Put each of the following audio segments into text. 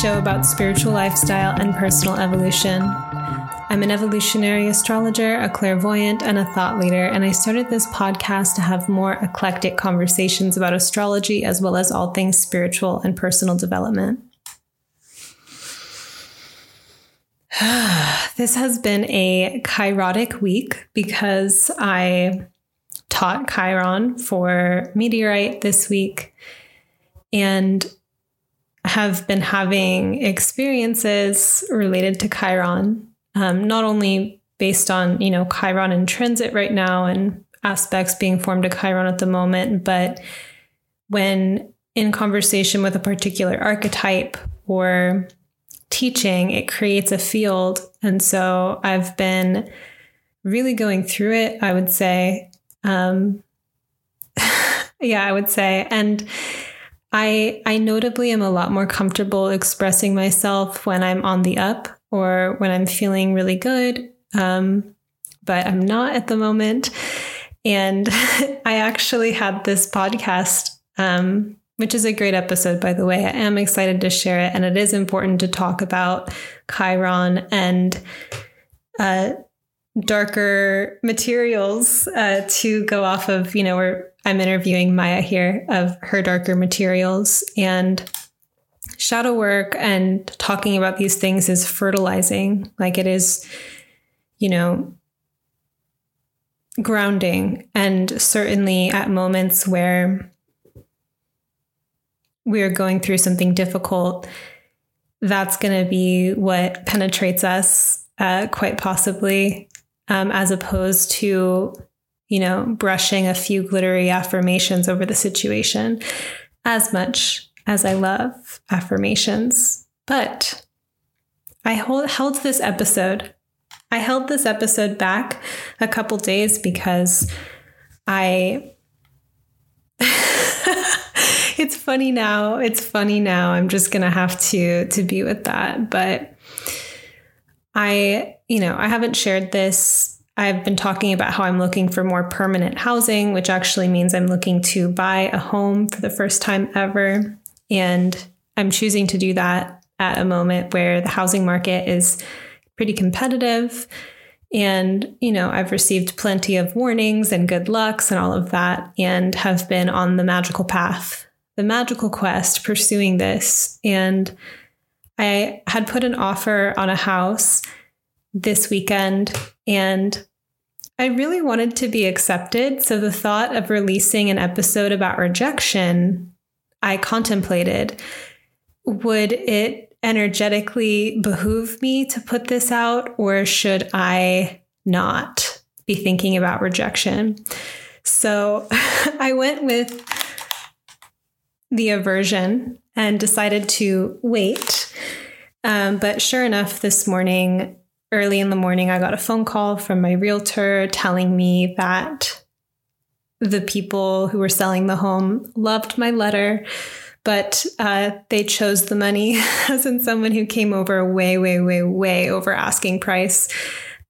show about spiritual lifestyle and personal evolution. I'm an evolutionary astrologer, a clairvoyant, and a thought leader, and I started this podcast to have more eclectic conversations about astrology as well as all things spiritual and personal development. this has been a chirotic week because I taught Chiron for Meteorite this week and have been having experiences related to Chiron, um, not only based on, you know, Chiron in transit right now and aspects being formed to Chiron at the moment, but when in conversation with a particular archetype or teaching, it creates a field. And so I've been really going through it, I would say. Um, yeah, I would say. And I I notably am a lot more comfortable expressing myself when I'm on the up or when I'm feeling really good. Um, but I'm not at the moment. And I actually had this podcast, um, which is a great episode, by the way. I am excited to share it. And it is important to talk about Chiron and uh, darker materials uh, to go off of, you know, where I'm interviewing Maya here of her darker materials and shadow work and talking about these things is fertilizing. Like it is, you know, grounding. And certainly at moments where we're going through something difficult, that's going to be what penetrates us uh, quite possibly um, as opposed to, you know, brushing a few glittery affirmations over the situation as much as I love affirmations. But I hold, held this episode. I held this episode back a couple days because I. it's funny now. It's funny now. I'm just gonna have to to be with that. But I you know, I haven't shared this. I've been talking about how I'm looking for more permanent housing, which actually means I'm looking to buy a home for the first time ever. And I'm choosing to do that at a moment where the housing market is pretty competitive. And, you know, I've received plenty of warnings and good lucks and all of that, and have been on the magical path, the magical quest pursuing this. And I had put an offer on a house this weekend and I really wanted to be accepted. So the thought of releasing an episode about rejection, I contemplated would it energetically behoove me to put this out, or should I not be thinking about rejection? So I went with the aversion and decided to wait. Um, but sure enough, this morning early in the morning, I got a phone call from my realtor telling me that the people who were selling the home loved my letter, but uh, they chose the money, as in someone who came over way, way, way, way over asking price.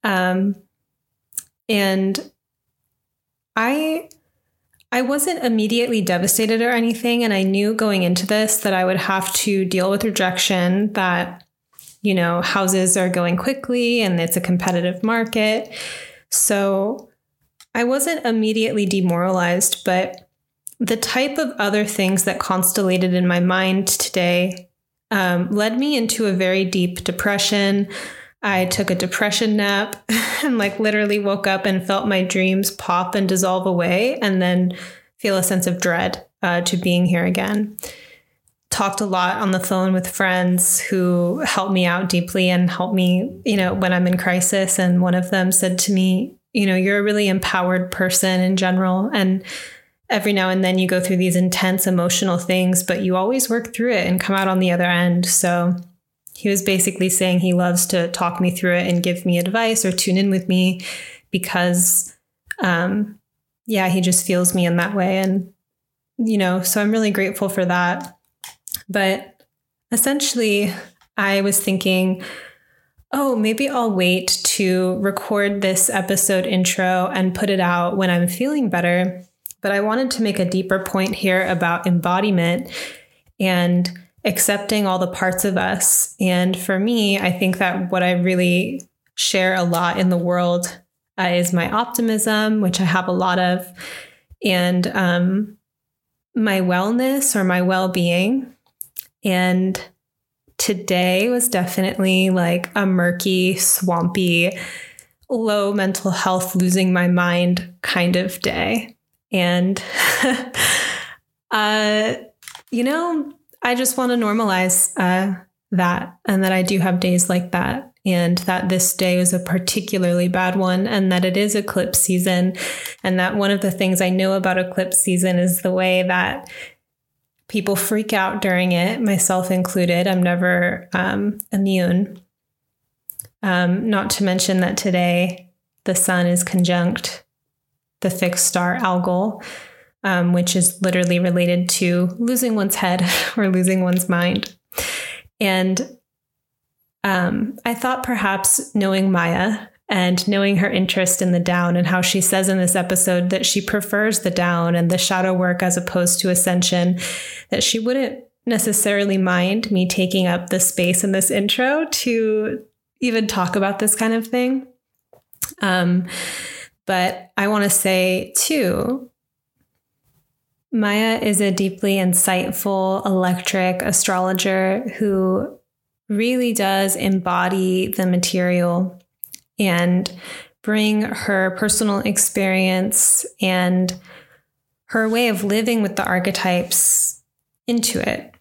Um, and I I wasn't immediately devastated or anything. And I knew going into this that I would have to deal with rejection, that you know, houses are going quickly and it's a competitive market. So I wasn't immediately demoralized, but the type of other things that constellated in my mind today um, led me into a very deep depression. I took a depression nap and, like, literally woke up and felt my dreams pop and dissolve away, and then feel a sense of dread uh, to being here again talked a lot on the phone with friends who helped me out deeply and helped me, you know, when I'm in crisis. And one of them said to me, you know, you're a really empowered person in general. And every now and then you go through these intense emotional things, but you always work through it and come out on the other end. So he was basically saying he loves to talk me through it and give me advice or tune in with me because, um, yeah, he just feels me in that way. And, you know, so I'm really grateful for that. But essentially, I was thinking, oh, maybe I'll wait to record this episode intro and put it out when I'm feeling better. But I wanted to make a deeper point here about embodiment and accepting all the parts of us. And for me, I think that what I really share a lot in the world uh, is my optimism, which I have a lot of, and um, my wellness or my well being. And today was definitely like a murky, swampy, low mental health, losing my mind kind of day. And, uh, you know, I just want to normalize uh, that and that I do have days like that. And that this day is a particularly bad one, and that it is eclipse season. And that one of the things I know about eclipse season is the way that people freak out during it, myself included. I'm never um, immune. Um, not to mention that today the sun is conjunct the fixed star Algol, um, which is literally related to losing one's head or losing one's mind. And um, I thought perhaps knowing Maya and knowing her interest in the down and how she says in this episode that she prefers the down and the shadow work as opposed to ascension, that she wouldn't necessarily mind me taking up the space in this intro to even talk about this kind of thing. Um, but I want to say too, Maya is a deeply insightful electric astrologer who really does embody the material and bring her personal experience and her way of living with the archetypes into it.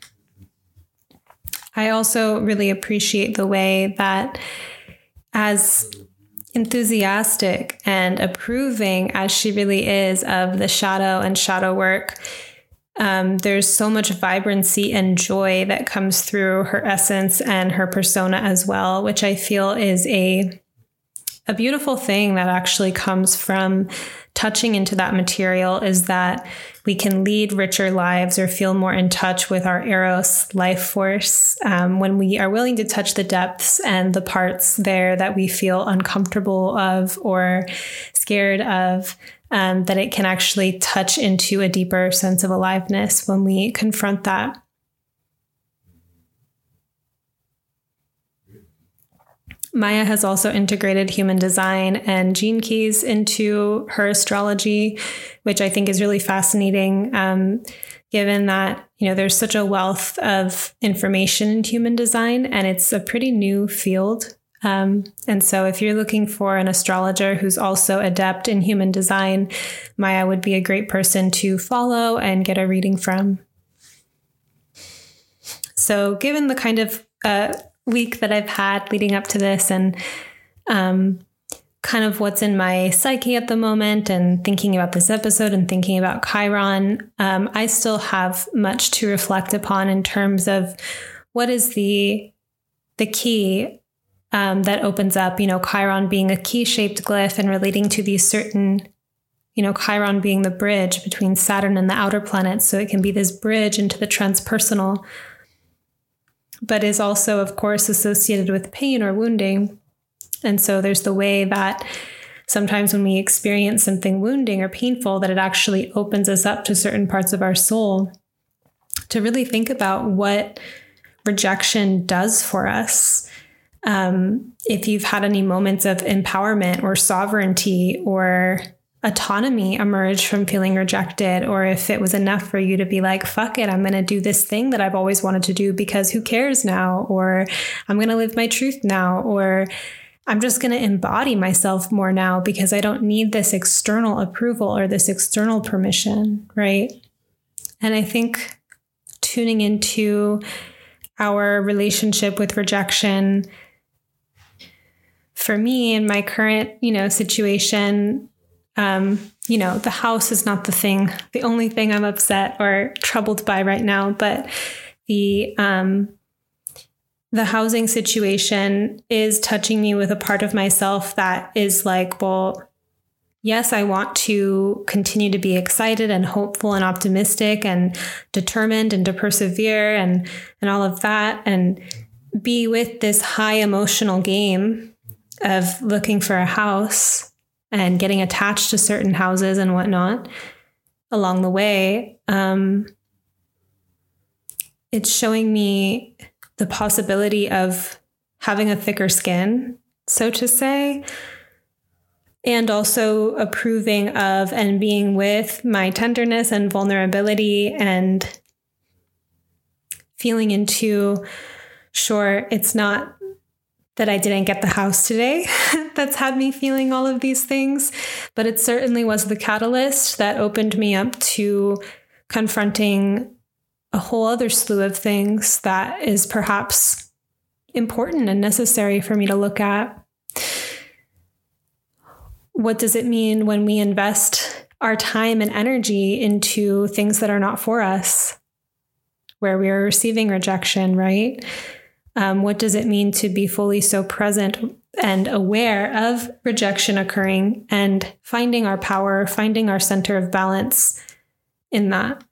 I also really appreciate the way that, as enthusiastic and approving as she really is of the shadow and shadow work, um, there's so much vibrancy and joy that comes through her essence and her persona as well, which I feel is a a beautiful thing that actually comes from touching into that material is that we can lead richer lives or feel more in touch with our eros life force um, when we are willing to touch the depths and the parts there that we feel uncomfortable of or scared of um, that it can actually touch into a deeper sense of aliveness when we confront that Maya has also integrated human design and gene keys into her astrology, which I think is really fascinating. Um, given that you know there's such a wealth of information in human design, and it's a pretty new field. Um, and so, if you're looking for an astrologer who's also adept in human design, Maya would be a great person to follow and get a reading from. So, given the kind of uh, week that I've had leading up to this and um, kind of what's in my psyche at the moment and thinking about this episode and thinking about Chiron, um, I still have much to reflect upon in terms of what is the the key um, that opens up, you know, Chiron being a key shaped glyph and relating to these certain, you know, Chiron being the bridge between Saturn and the outer planets. So it can be this bridge into the transpersonal but is also, of course, associated with pain or wounding. And so there's the way that sometimes when we experience something wounding or painful, that it actually opens us up to certain parts of our soul to really think about what rejection does for us. Um, if you've had any moments of empowerment or sovereignty or autonomy emerge from feeling rejected or if it was enough for you to be like fuck it i'm going to do this thing that i've always wanted to do because who cares now? Or i'm going to live my truth now or i'm just going to embody myself more now because i don't need this external approval or this external permission right? And i think tuning into our relationship with rejection for me in my current you know situation um, you know, the house is not the thing, the only thing I'm upset or troubled by right now, but the um, the housing situation is touching me with a part of myself that is like, well, yes, I want to continue to be excited and hopeful and optimistic and determined and to persevere and and all of that and be with this high emotional game of looking for a house and getting attached to certain houses and whatnot along the way, um, it's showing me the possibility of having a thicker skin, so to say, and also approving of and being with my tenderness and vulnerability and feeling into sure it's not that I didn't get the house today that's had me feeling all of these things, but it certainly was the catalyst that opened me up to confronting a whole other slew of things that is perhaps important and necessary for me to look at. What does it mean when we invest our time and energy into things that are not for us, where we are receiving rejection, right? Um, what does it mean to be fully so present and aware of rejection occurring and finding our power, finding our center of balance in that?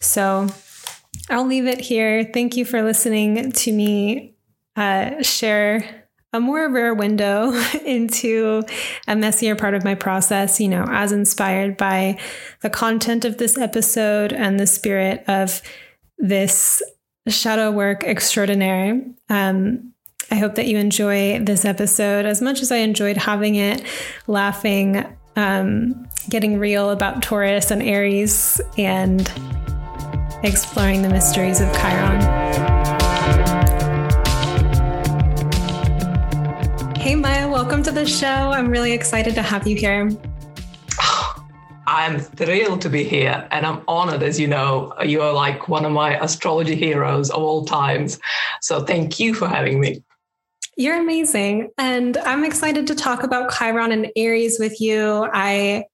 So I'll leave it here. Thank you for listening to me uh, share a more rare window into a messier part of my process, you know, as inspired by the content of this episode and the spirit of this shadow work extraordinaire. Um, I hope that you enjoy this episode as much as I enjoyed having it, laughing, um, getting real about Taurus and Aries, and exploring the mysteries of Chiron. Hey, Maya, welcome to the show. I'm really excited to have you here. I'm thrilled to be here and I'm honored, as you know, you are like one of my astrology heroes of all times. So thank you for having me. You're amazing. And I'm excited to talk about Chiron and Aries with you. I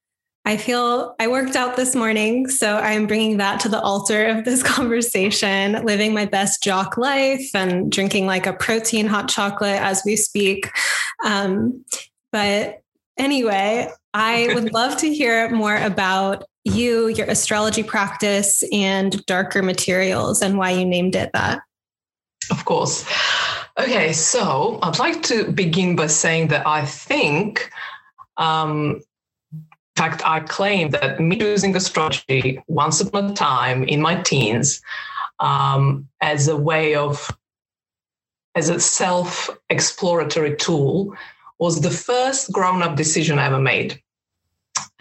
I feel I worked out this morning, so I'm bringing that to the altar of this conversation, living my best jock life and drinking like a protein hot chocolate as we speak. Um, but anyway, I would love to hear more about you, your astrology practice, and darker materials and why you named it that. Of course. Okay, so I'd like to begin by saying that I think, um, in fact, I claim that me using astrology once upon a time in my teens um, as a way of, as a self exploratory tool was the first grown up decision I ever made.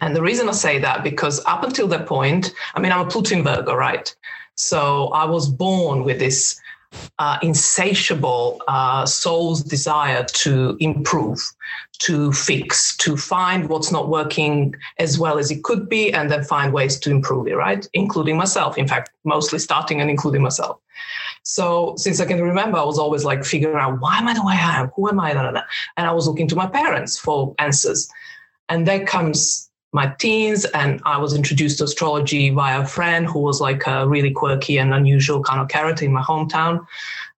And the reason I say that, because up until that point, I mean, I'm a Pluto in Virgo, right? So I was born with this uh, insatiable uh, soul's desire to improve, to fix, to find what's not working as well as it could be, and then find ways to improve it, right? Including myself. In fact, mostly starting and including myself. So since I can remember, I was always like figuring out why am I the way I am? Who am I? And I was looking to my parents for answers. And there comes my teens, and I was introduced to astrology via a friend who was like a really quirky and unusual kind of character in my hometown.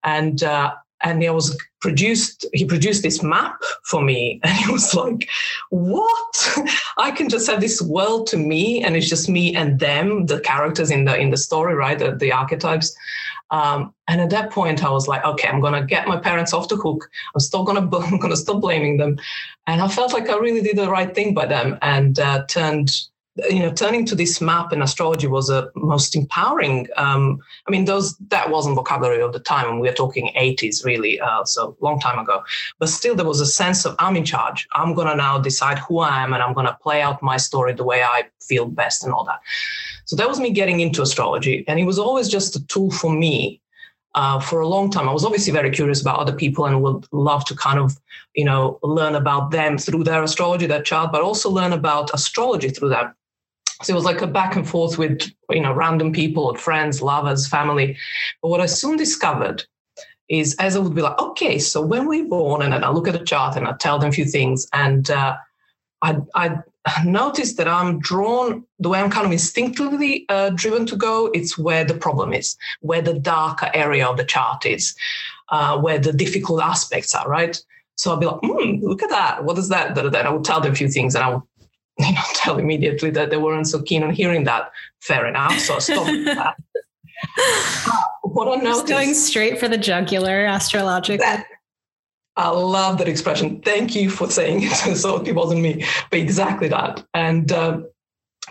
And uh, and he was produced he produced this map for me and he was like what i can just have this world to me and it's just me and them the characters in the in the story right the, the archetypes um, and at that point, I was like, okay, I'm gonna get my parents off the hook. I'm still gonna I'm gonna stop blaming them, and I felt like I really did the right thing by them and uh, turned. You know, turning to this map in astrology was a most empowering. Um, I mean, those that wasn't vocabulary of the time, and we are talking 80s, really, uh, so long time ago. But still, there was a sense of I'm in charge. I'm gonna now decide who I am, and I'm gonna play out my story the way I feel best, and all that. So that was me getting into astrology. And it was always just a tool for me uh, for a long time. I was obviously very curious about other people and would love to kind of, you know, learn about them through their astrology, their chart, but also learn about astrology through them. So it was like a back and forth with, you know, random people, friends, lovers, family. But what I soon discovered is as I would be like, okay, so when we're born, and then I look at the chart and I tell them a few things, and uh, I, I noticed that I'm drawn the way I'm kind of instinctively uh, driven to go. It's where the problem is, where the darker area of the chart is, uh, where the difficult aspects are, right? So I'll be like, hmm, look at that. What is that? Then I would tell them a few things and I would you know, tell immediately that they weren't so keen on hearing that. Fair enough. So I stopped that. Uh, what I noticed. Just going straight for the jugular astrologically. I love that expression. Thank you for saying it. so it wasn't me, but exactly that. And uh,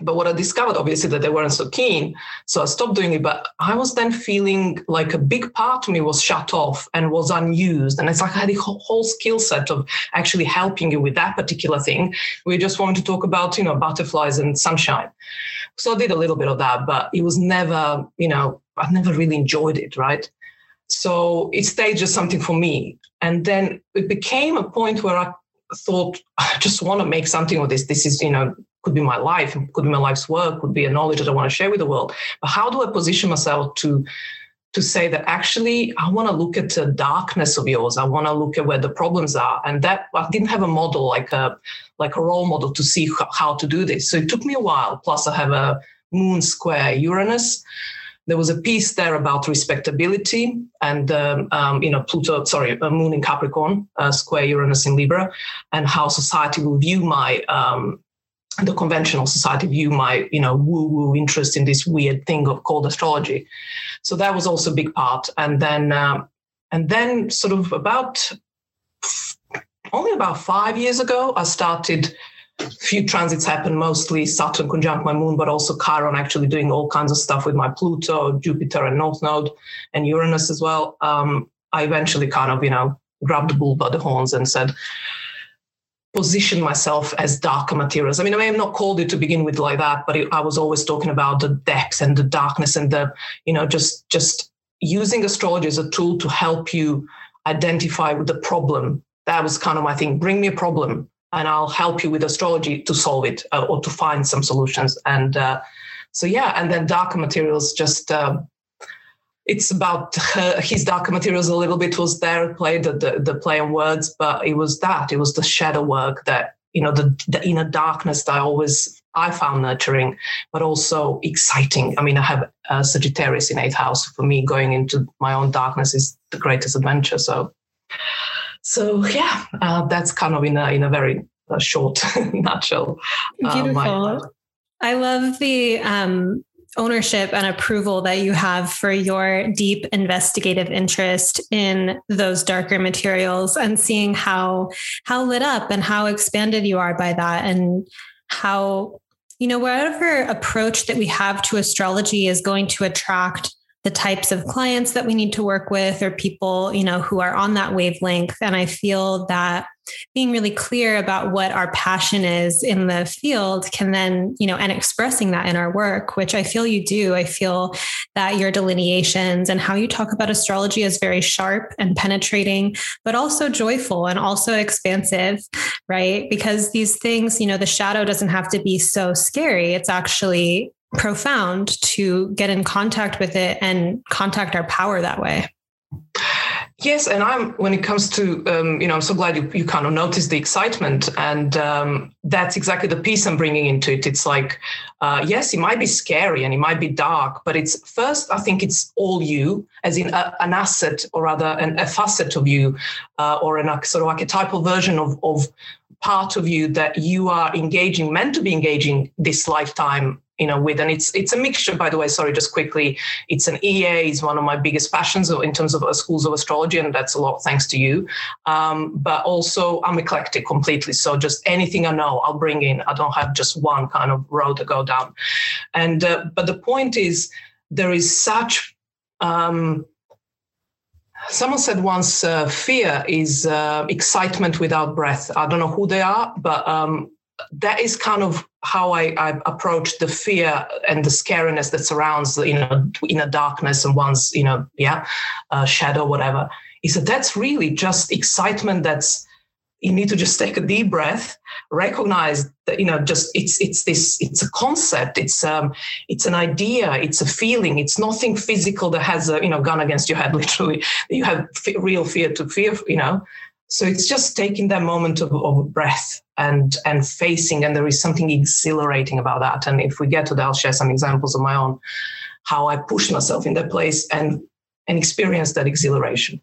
but what I discovered, obviously, that they weren't so keen. So I stopped doing it. But I was then feeling like a big part of me was shut off and was unused. And it's like I had a whole skill set of actually helping you with that particular thing. We just wanted to talk about, you know, butterflies and sunshine. So I did a little bit of that, but it was never, you know, I never really enjoyed it, right? So it stayed just something for me. And then it became a point where I thought, I just want to make something of this. This is, you know, could be my life, could be my life's work, could be a knowledge that I want to share with the world. But how do I position myself to to say that actually I want to look at the darkness of yours. I want to look at where the problems are. And that I didn't have a model like a like a role model to see how to do this. So it took me a while. Plus I have a moon square Uranus. There was a piece there about respectability and um, um, you know Pluto, sorry, moon in Capricorn, uh, square Uranus in Libra, and how society will view my um, the conventional society view my you know woo woo interest in this weird thing of called astrology. So that was also a big part. And then um, and then sort of about only about five years ago i started a few transits happened mostly saturn conjunct my moon but also chiron actually doing all kinds of stuff with my pluto jupiter and north node and uranus as well. Um, i eventually kind of you know grabbed the bull by the horns and said position myself as darker materials. I mean, I may have not called it to begin with like that, but it, I was always talking about the depth and the darkness and the, you know, just just using astrology as a tool to help you identify with the problem. That was kind of my thing. Bring me a problem, and I'll help you with astrology to solve it uh, or to find some solutions. And uh, so, yeah, and then darker materials just. Uh, it's about her, his darker materials a little bit was there play the, the, the play on words but it was that it was the shadow work that you know the, the inner darkness that i always i found nurturing but also exciting. I mean i have a sagittarius in eighth house. For me going into my own darkness is the greatest adventure. So so yeah uh, that's kind of in a in a very uh, short nutshell uh, beautiful. I love the um, ownership and approval that you have for your deep investigative interest in those darker materials and seeing how how lit up and how expanded you are by that and how you know whatever approach that we have to astrology is going to attract the types of clients that we need to work with or people you know who are on that wavelength. And i feel that being really clear about what our passion is in the field can then you know and expressing that in our work which i feel you do. I feel that your delineations and how you talk about astrology is very sharp and penetrating but also joyful and also expansive right? Because these things you know the shadow doesn't have to be so scary. It's actually profound to get in contact with it and contact our power that way. Yes, and I'm when it comes to um, you know I'm so glad you, you kind of noticed the excitement, and um, that's exactly the piece I'm bringing into it. It's like uh, yes, it might be scary and it might be dark, but it's first I think it's all you, as in a, an asset or rather an, a facet of you, uh, or an sort of archetypal version of of part of you that you are engaging, meant to be engaging this lifetime you know with and it's it's a mixture by the way sorry just quickly. It's an ea is one of my biggest passions in terms of schools of astrology and that's a lot thanks to you. Um, but also i'm eclectic completely so just anything i know i'll bring in. I don't have just one kind of road to go down. And uh, but the point is there is such um, Someone said once, uh, fear is uh, excitement without breath. I don't know who they are, but um, that is kind of how I, I, approach the fear and the scariness that surrounds you know inner darkness and one's you know yeah uh, shadow whatever. Is that that's really just excitement that's you need to just take a deep breath recognize that you know just it's it's this it's a concept it's um it's an idea it's a feeling it's nothing physical that has a you know gun against your head literally. You have f- real fear to fear you know so it's just taking that moment of, of breath and and facing, and there is something exhilarating about that. And if we get to that, I'll share some examples of my own how I push myself in that place and and experience that exhilaration.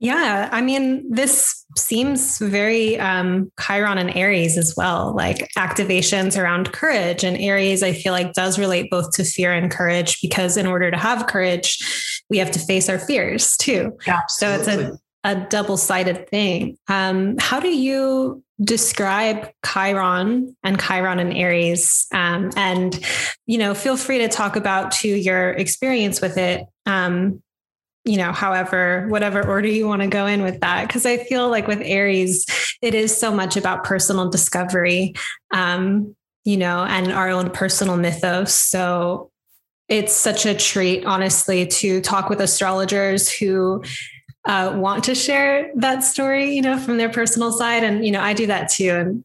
Yeah, I mean, this seems very um, Chiron and Aries as well, like activations around courage. And Aries, I feel like, does relate both to fear and courage because in order to have courage, we have to face our fears too. Absolutely. So it's a a double sided thing. Um, how do you describe Chiron and Chiron and Aries? Um, and, you know, feel free to talk about to your experience with it. Um, you know, however, whatever order you want to go in with that. Cause I feel like with Aries, it is so much about personal discovery, um, you know, and our own personal mythos. So it's such a treat, honestly, to talk with astrologers who uh, want to share that story, you know, from their personal side. And, you know, I do that too. And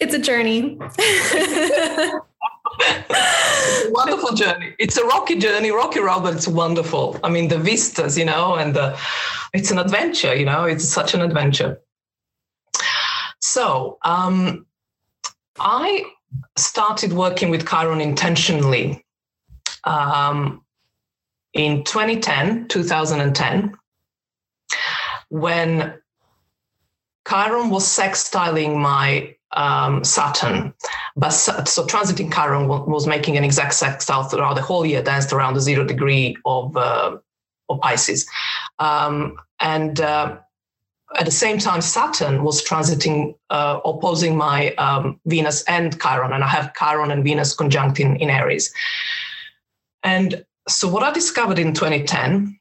it's a journey. wonderful journey. It's a rocky journey, rocky road, but it's wonderful. I mean, the vistas, you know, and the, it's an adventure, you know, it's such an adventure. So um, I started working with Chiron intentionally um, in 2010, 2010, when Chiron was sextiling my um, Saturn, but so transiting Chiron was making an exact sextile throughout the whole year, danced around the zero degree of uh, of Pisces, um, and uh, at the same time, Saturn was transiting, uh, opposing my um, Venus and Chiron, and I have Chiron and Venus conjunct in, in Aries. And so, what I discovered in 2010,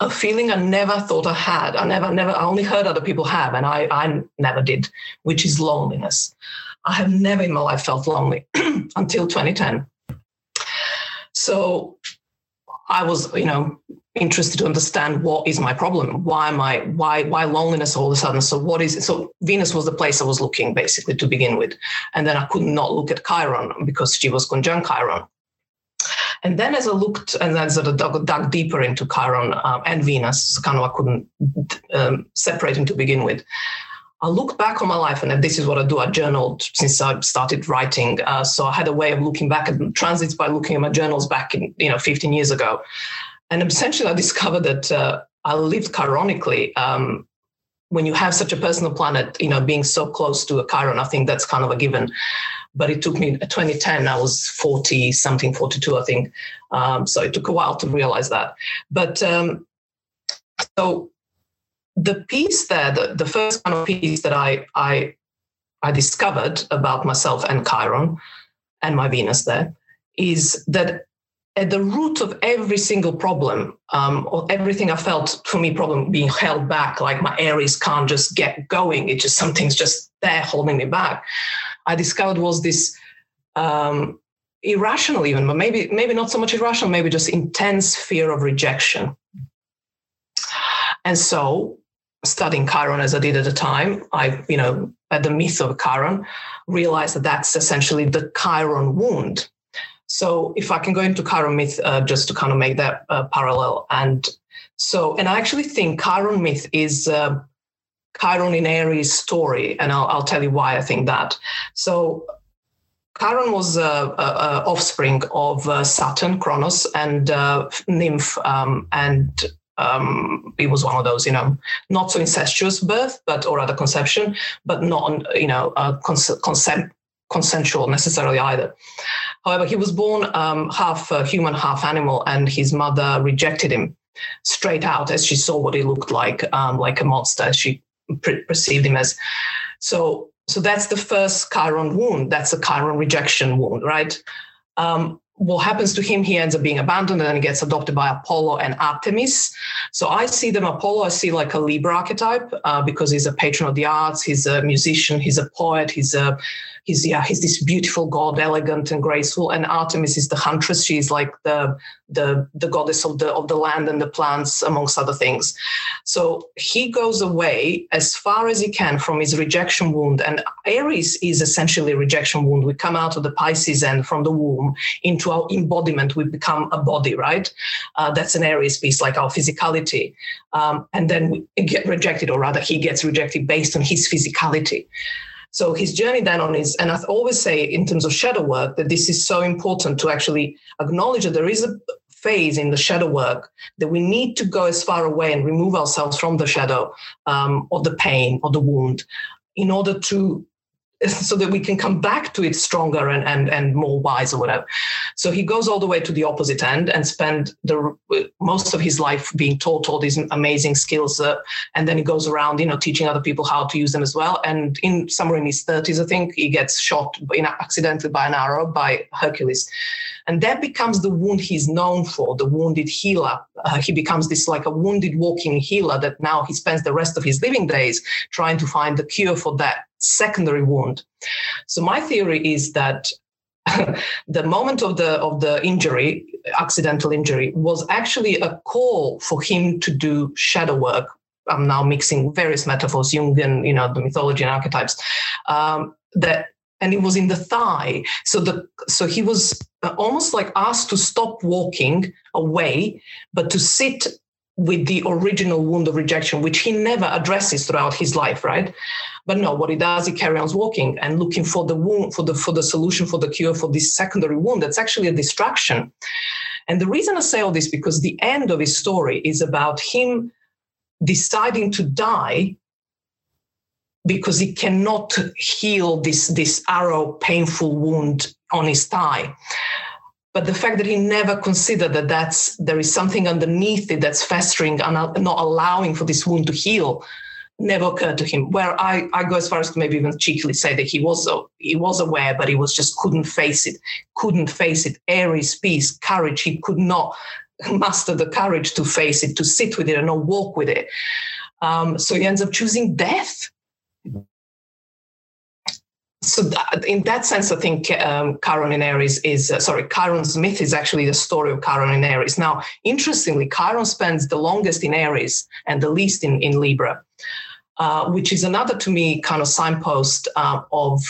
a feeling I never thought I had, I never, never, I only heard other people have, and I, I never did, which is loneliness. I have never in my life felt lonely until 2010. So, I was, you know, interested to understand what is my problem? Why am i why why loneliness all of a sudden? So what is it so venus was the place i was looking basically to begin with. And then i could not look at chiron because she was conjunct chiron and then as i looked and then sort of dug, dug deeper into chiron um, and venus kind of i couldn't um, separate them to begin with I looked back on my life, and this is what I do. I journaled since I started writing. Uh, so I had a way of looking back at transits by looking at my journals back in, you know, 15 years ago. And essentially, I discovered that uh, I lived chironically. Um, when you have such a personal planet, you know, being so close to a chiron, I think that's kind of a given. But it took me 2010, I was 40 something, 42, I think. Um, so it took a while to realize that. But um, so the piece there, the, the first kind of piece that I, I, I discovered about myself and Chiron and my Venus there is that at the root of every single problem, um, or everything I felt for me problem being held back, like my Aries can't just get going. It just something's just there holding me back. I discovered was this um, irrational, even, but maybe maybe not so much irrational, maybe just intense fear of rejection. And so, studying Chiron as I did at the time, I you know at the myth of Chiron, realized that that's essentially the Chiron wound so if I can go into Chiron myth uh, just to kind of make that uh, parallel, and so and I actually think Chiron myth is uh, Chiron in Aries story, and I'll, I'll tell you why I think that. So Chiron was a, offspring of uh, Saturn, Kronos, and uh, Nymph, um, and um, it was one of those, you know, not so incestuous birth, but or rather conception, but not, you know, uh, concept consensual necessarily either. However, he was born um, half human, half animal, and his mother rejected him straight out as she saw what he looked like, um, like a monster. She perceived him as. So, so that's the first Chiron wound. That's a Chiron rejection wound, right? Um, what happens to him, he ends up being abandoned and then he gets adopted by Apollo and Artemis. So I see them, Apollo, I see like a Libra archetype uh, because he's a patron of the arts, he's a musician, he's a poet, he's a he's yeah he's this beautiful god elegant and graceful and artemis is the huntress. She's like the the the goddess of the of the land and the plants amongst other things. So he goes away as far as he can from his rejection wound and aries is essentially a rejection wound. We come out of the pisces and from the womb into our embodiment. We become a body right? Uh, that's an aries piece like our physicality. Um, and then we get rejected or rather he gets rejected based on his physicality so his journey then on is, and I always say in terms of shadow work that this is so important to actually acknowledge that there is a phase in the shadow work that we need to go as far away and remove ourselves from the shadow um, or the pain or the wound in order to so that we can come back to it stronger and, and, and more wise or whatever. So he goes all the way to the opposite end and spend the most of his life being taught all these amazing skills. Uh, and then he goes around, you know, teaching other people how to use them as well. And in somewhere in his 30s, I think, he gets shot in, accidentally by an arrow by Hercules. And that becomes the wound he's known for, the wounded healer. Uh, he becomes this like a wounded walking healer that now he spends the rest of his living days trying to find the cure for that secondary wound. So my theory is that the moment of the of the injury, accidental injury, was actually a call for him to do shadow work. I'm now mixing various metaphors, Jungian, you know, the mythology and archetypes. Um, that and it was in the thigh. So the so he was almost like asked to stop walking away, but to sit with the original wound of rejection, which he never addresses throughout his life, right? But no, what he does, he carries on walking and looking for the wound, for the for the solution, for the cure for this secondary wound. That's actually a distraction. And the reason I say all this because the end of his story is about him deciding to die because he cannot heal this this arrow painful wound on his thigh but the fact that he never considered that that's there is something underneath it that's festering and not allowing for this wound to heal never occurred to him. Where i, I go as far as to maybe even cheekily say that he was he was aware but he was just couldn't face it couldn't face it. Aries piece courage. He could not muster the courage to face it to sit with it and not walk with it. Um, so he ends up choosing death so in that sense, I think um, Chiron in Aries is uh, sorry. Chiron's myth is actually the story of Chiron in Aries. Now, interestingly, Chiron spends the longest in Aries and the least in in Libra, uh, which is another to me kind of signpost uh, of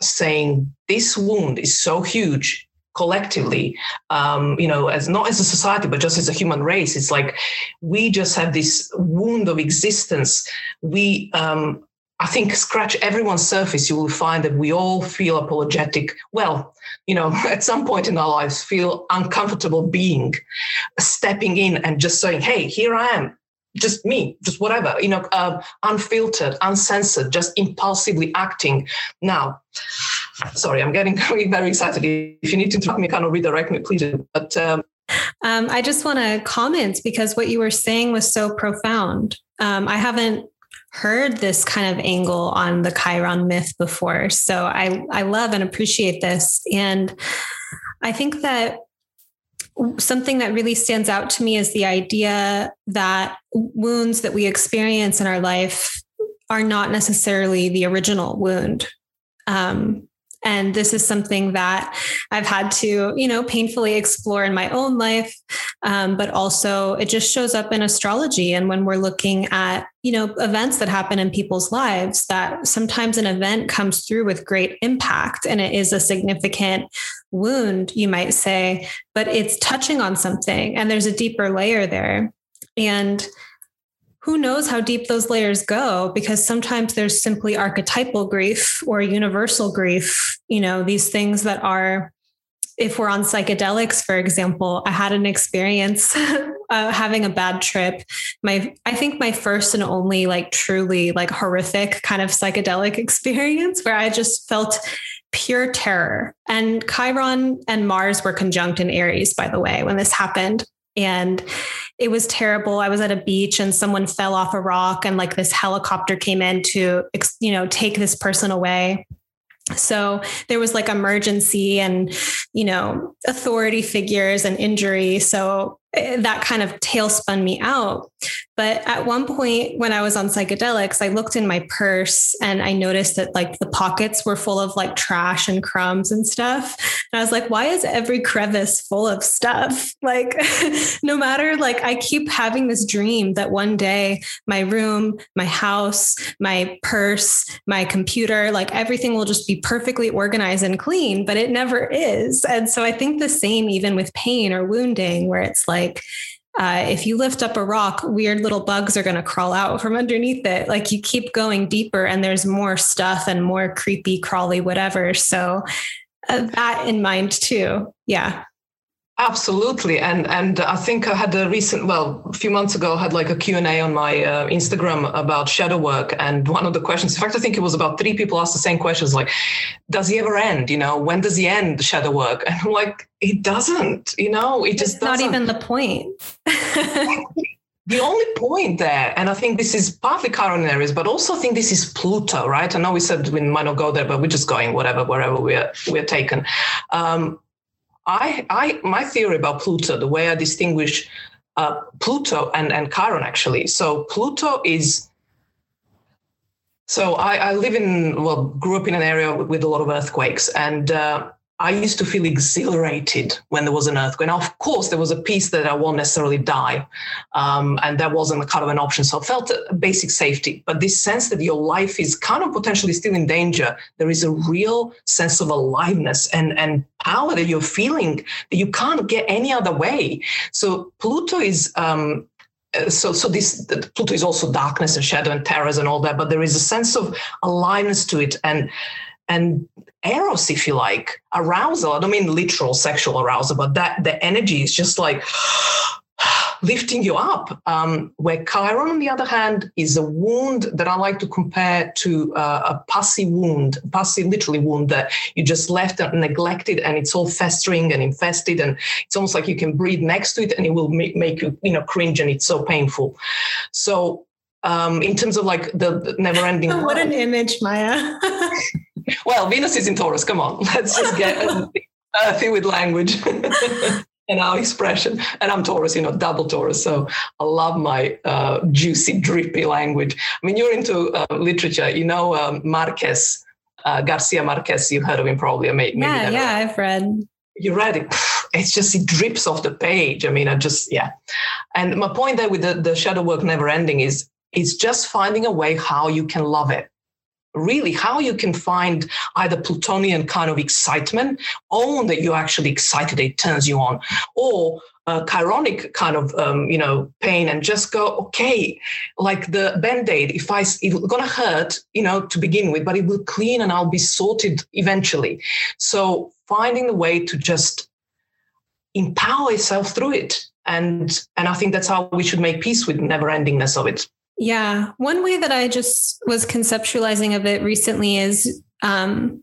saying this wound is so huge collectively um, you know as not as a society but just as a human race it's like we just have this wound of existence we um, I think scratch everyone's surface, you will find that we all feel apologetic. Well, you know, at some point in our lives, feel uncomfortable being, stepping in and just saying, "Hey, here I am, just me, just whatever." You know, uh, unfiltered, uncensored, just impulsively acting. Now, sorry, I'm getting very excited. If you need to interrupt me, kind of redirect me, please. But um, um, I just want to comment because what you were saying was so profound. Um, I haven't heard this kind of angle on the Chiron myth before. So I, I love and appreciate this. And I think that something that really stands out to me is the idea that wounds that we experience in our life are not necessarily the original wound. Um, and this is something that I've had to, you know, painfully explore in my own life. Um, but also it just shows up in astrology. And when we're looking at, you know, events that happen in people's lives, that sometimes an event comes through with great impact and it is a significant wound, you might say, but it's touching on something and there's a deeper layer there. And who knows how deep those layers go because sometimes there's simply archetypal grief or universal grief. You know these things that are if we're on psychedelics for example i had an experience uh, having a bad trip. My i think my first and only like truly like horrific kind of psychedelic experience where i just felt pure terror. And chiron and mars were conjunct in aries by the way when this happened and it was terrible. I was at a beach and someone fell off a rock and like this helicopter came in to, you know, take this person away. So there was like emergency and, you know, authority figures and injury. So Eh, that kind of tailspun me out. But at one point when I was on psychedelics, I looked in my purse and I noticed that like the pockets were full of like trash and crumbs and stuff. And I was like, why is every crevice full of stuff? Like, no matter, like, I keep having this dream that one day my room, my house, my purse, my computer, like everything will just be perfectly organized and clean, but it never is. And so I think the same even with pain or wounding, where it's like, uh, if you lift up a rock, weird little bugs are going to crawl out from underneath it. Like you keep going deeper, and there's more stuff and more creepy, crawly, whatever. So, uh, that in mind too. Yeah. Absolutely, and and I think I had a recent, well, a few months ago, I had like a Q and A on my uh, Instagram about shadow work, and one of the questions, in fact, I think it was about three people asked the same questions, like, "Does he ever end? You know, when does he end shadow work?" And I'm like, "It doesn't. You know, it just it's not even the point." the only point there, and I think this is partly Chiron Aries, but also I think this is Pluto, right? I know we said we might not go there, but we're just going whatever, wherever we're we're taken. Um, I, I, my theory about Pluto, the way I distinguish uh, Pluto and, and Chiron actually. So Pluto is, so I, I live in, well, grew up in an area with, with a lot of earthquakes and uh, I used to feel exhilarated when there was an earthquake. Now, of course, there was a piece that I won't necessarily die, um, and that wasn't kind of an option. So I felt basic safety, but this sense that your life is kind of potentially still in danger. There is a real sense of aliveness and and power that you're feeling that you can't get any other way. So Pluto is. Um, so so this Pluto is also darkness and shadow and terrors and all that, but there is a sense of aliveness to it and and eros, if you like, arousal. I don't mean literal sexual arousal, but that the energy is just like lifting you up. Um, where Chiron, on the other hand, is a wound that I like to compare to uh, a pussy wound, pussy literally wound that you just left and neglected, and it's all festering and infested, and it's almost like you can breathe next to it, and it will make, make you, you know, cringe, and it's so painful. So um, in terms of like the, the never ending. what an image, Maya. well, Venus is in Taurus. Come on, let's just get earthy with language and our expression. And I'm Taurus, you know, double Taurus. So I love my uh, juicy, drippy language. I mean, you're into uh, literature. You know, um, Marquez, uh, Garcia Marquez. You've heard of him probably. Maybe, yeah, yeah, I've read. You read it. It's just it drips off the page. I mean, I just yeah. And my point there with the, the shadow work never ending is it's just finding a way how you can love it really how you can find either plutonian kind of excitement own that you're actually excited it turns you on or a chironic kind of um, you know pain and just go okay like the band-aid if i it's gonna hurt you know to begin with but it will clean and i'll be sorted eventually. So finding the way to just empower yourself through it. And and i think that's how we should make peace with never endingness of it yeah. One way that I just was conceptualizing of it recently is um,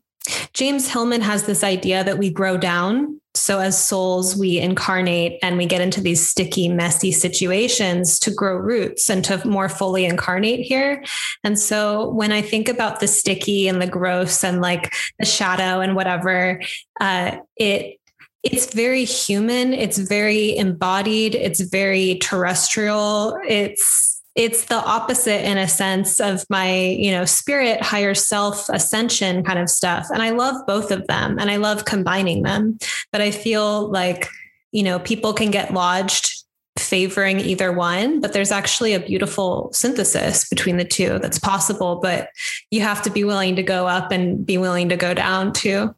James Hillman has this idea that we grow down. So, as souls, we incarnate and we get into these sticky, messy situations to grow roots and to more fully incarnate here. And so, when I think about the sticky and the gross and like the shadow and whatever, uh, it it's very human. It's very embodied. It's very terrestrial. It's it's the opposite in a sense of my you know spirit higher self ascension kind of stuff. And i love both of them and i love combining them. But i feel like you know people can get lodged favoring either one but there's actually a beautiful synthesis between the two that's possible but you have to be willing to go up and be willing to go down too.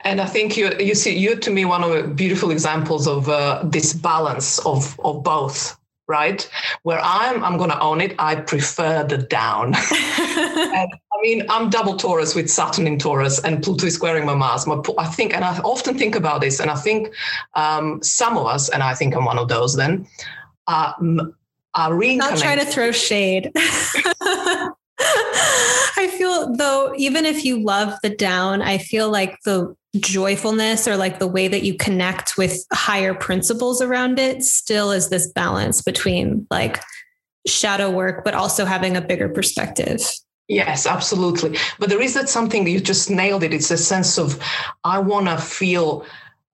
And I think you you see you're to me one of the beautiful examples of uh, this balance of of both right? Where I'm, I'm going to own it. I prefer the down. and, I mean, I'm double Taurus with Saturn in Taurus and Pluto is squaring my Mars. My, I think, and I often think about this, and I think um, some of us, and I think I'm one of those, then are, are reincarnated. Not trying to throw shade. I feel though, even if you love the down, I feel like the joyfulness or like the way that you connect with higher principles around it still is this balance between like shadow work, but also having a bigger perspective. Yes, absolutely. But there is that something you just nailed it. It's a sense of I want to feel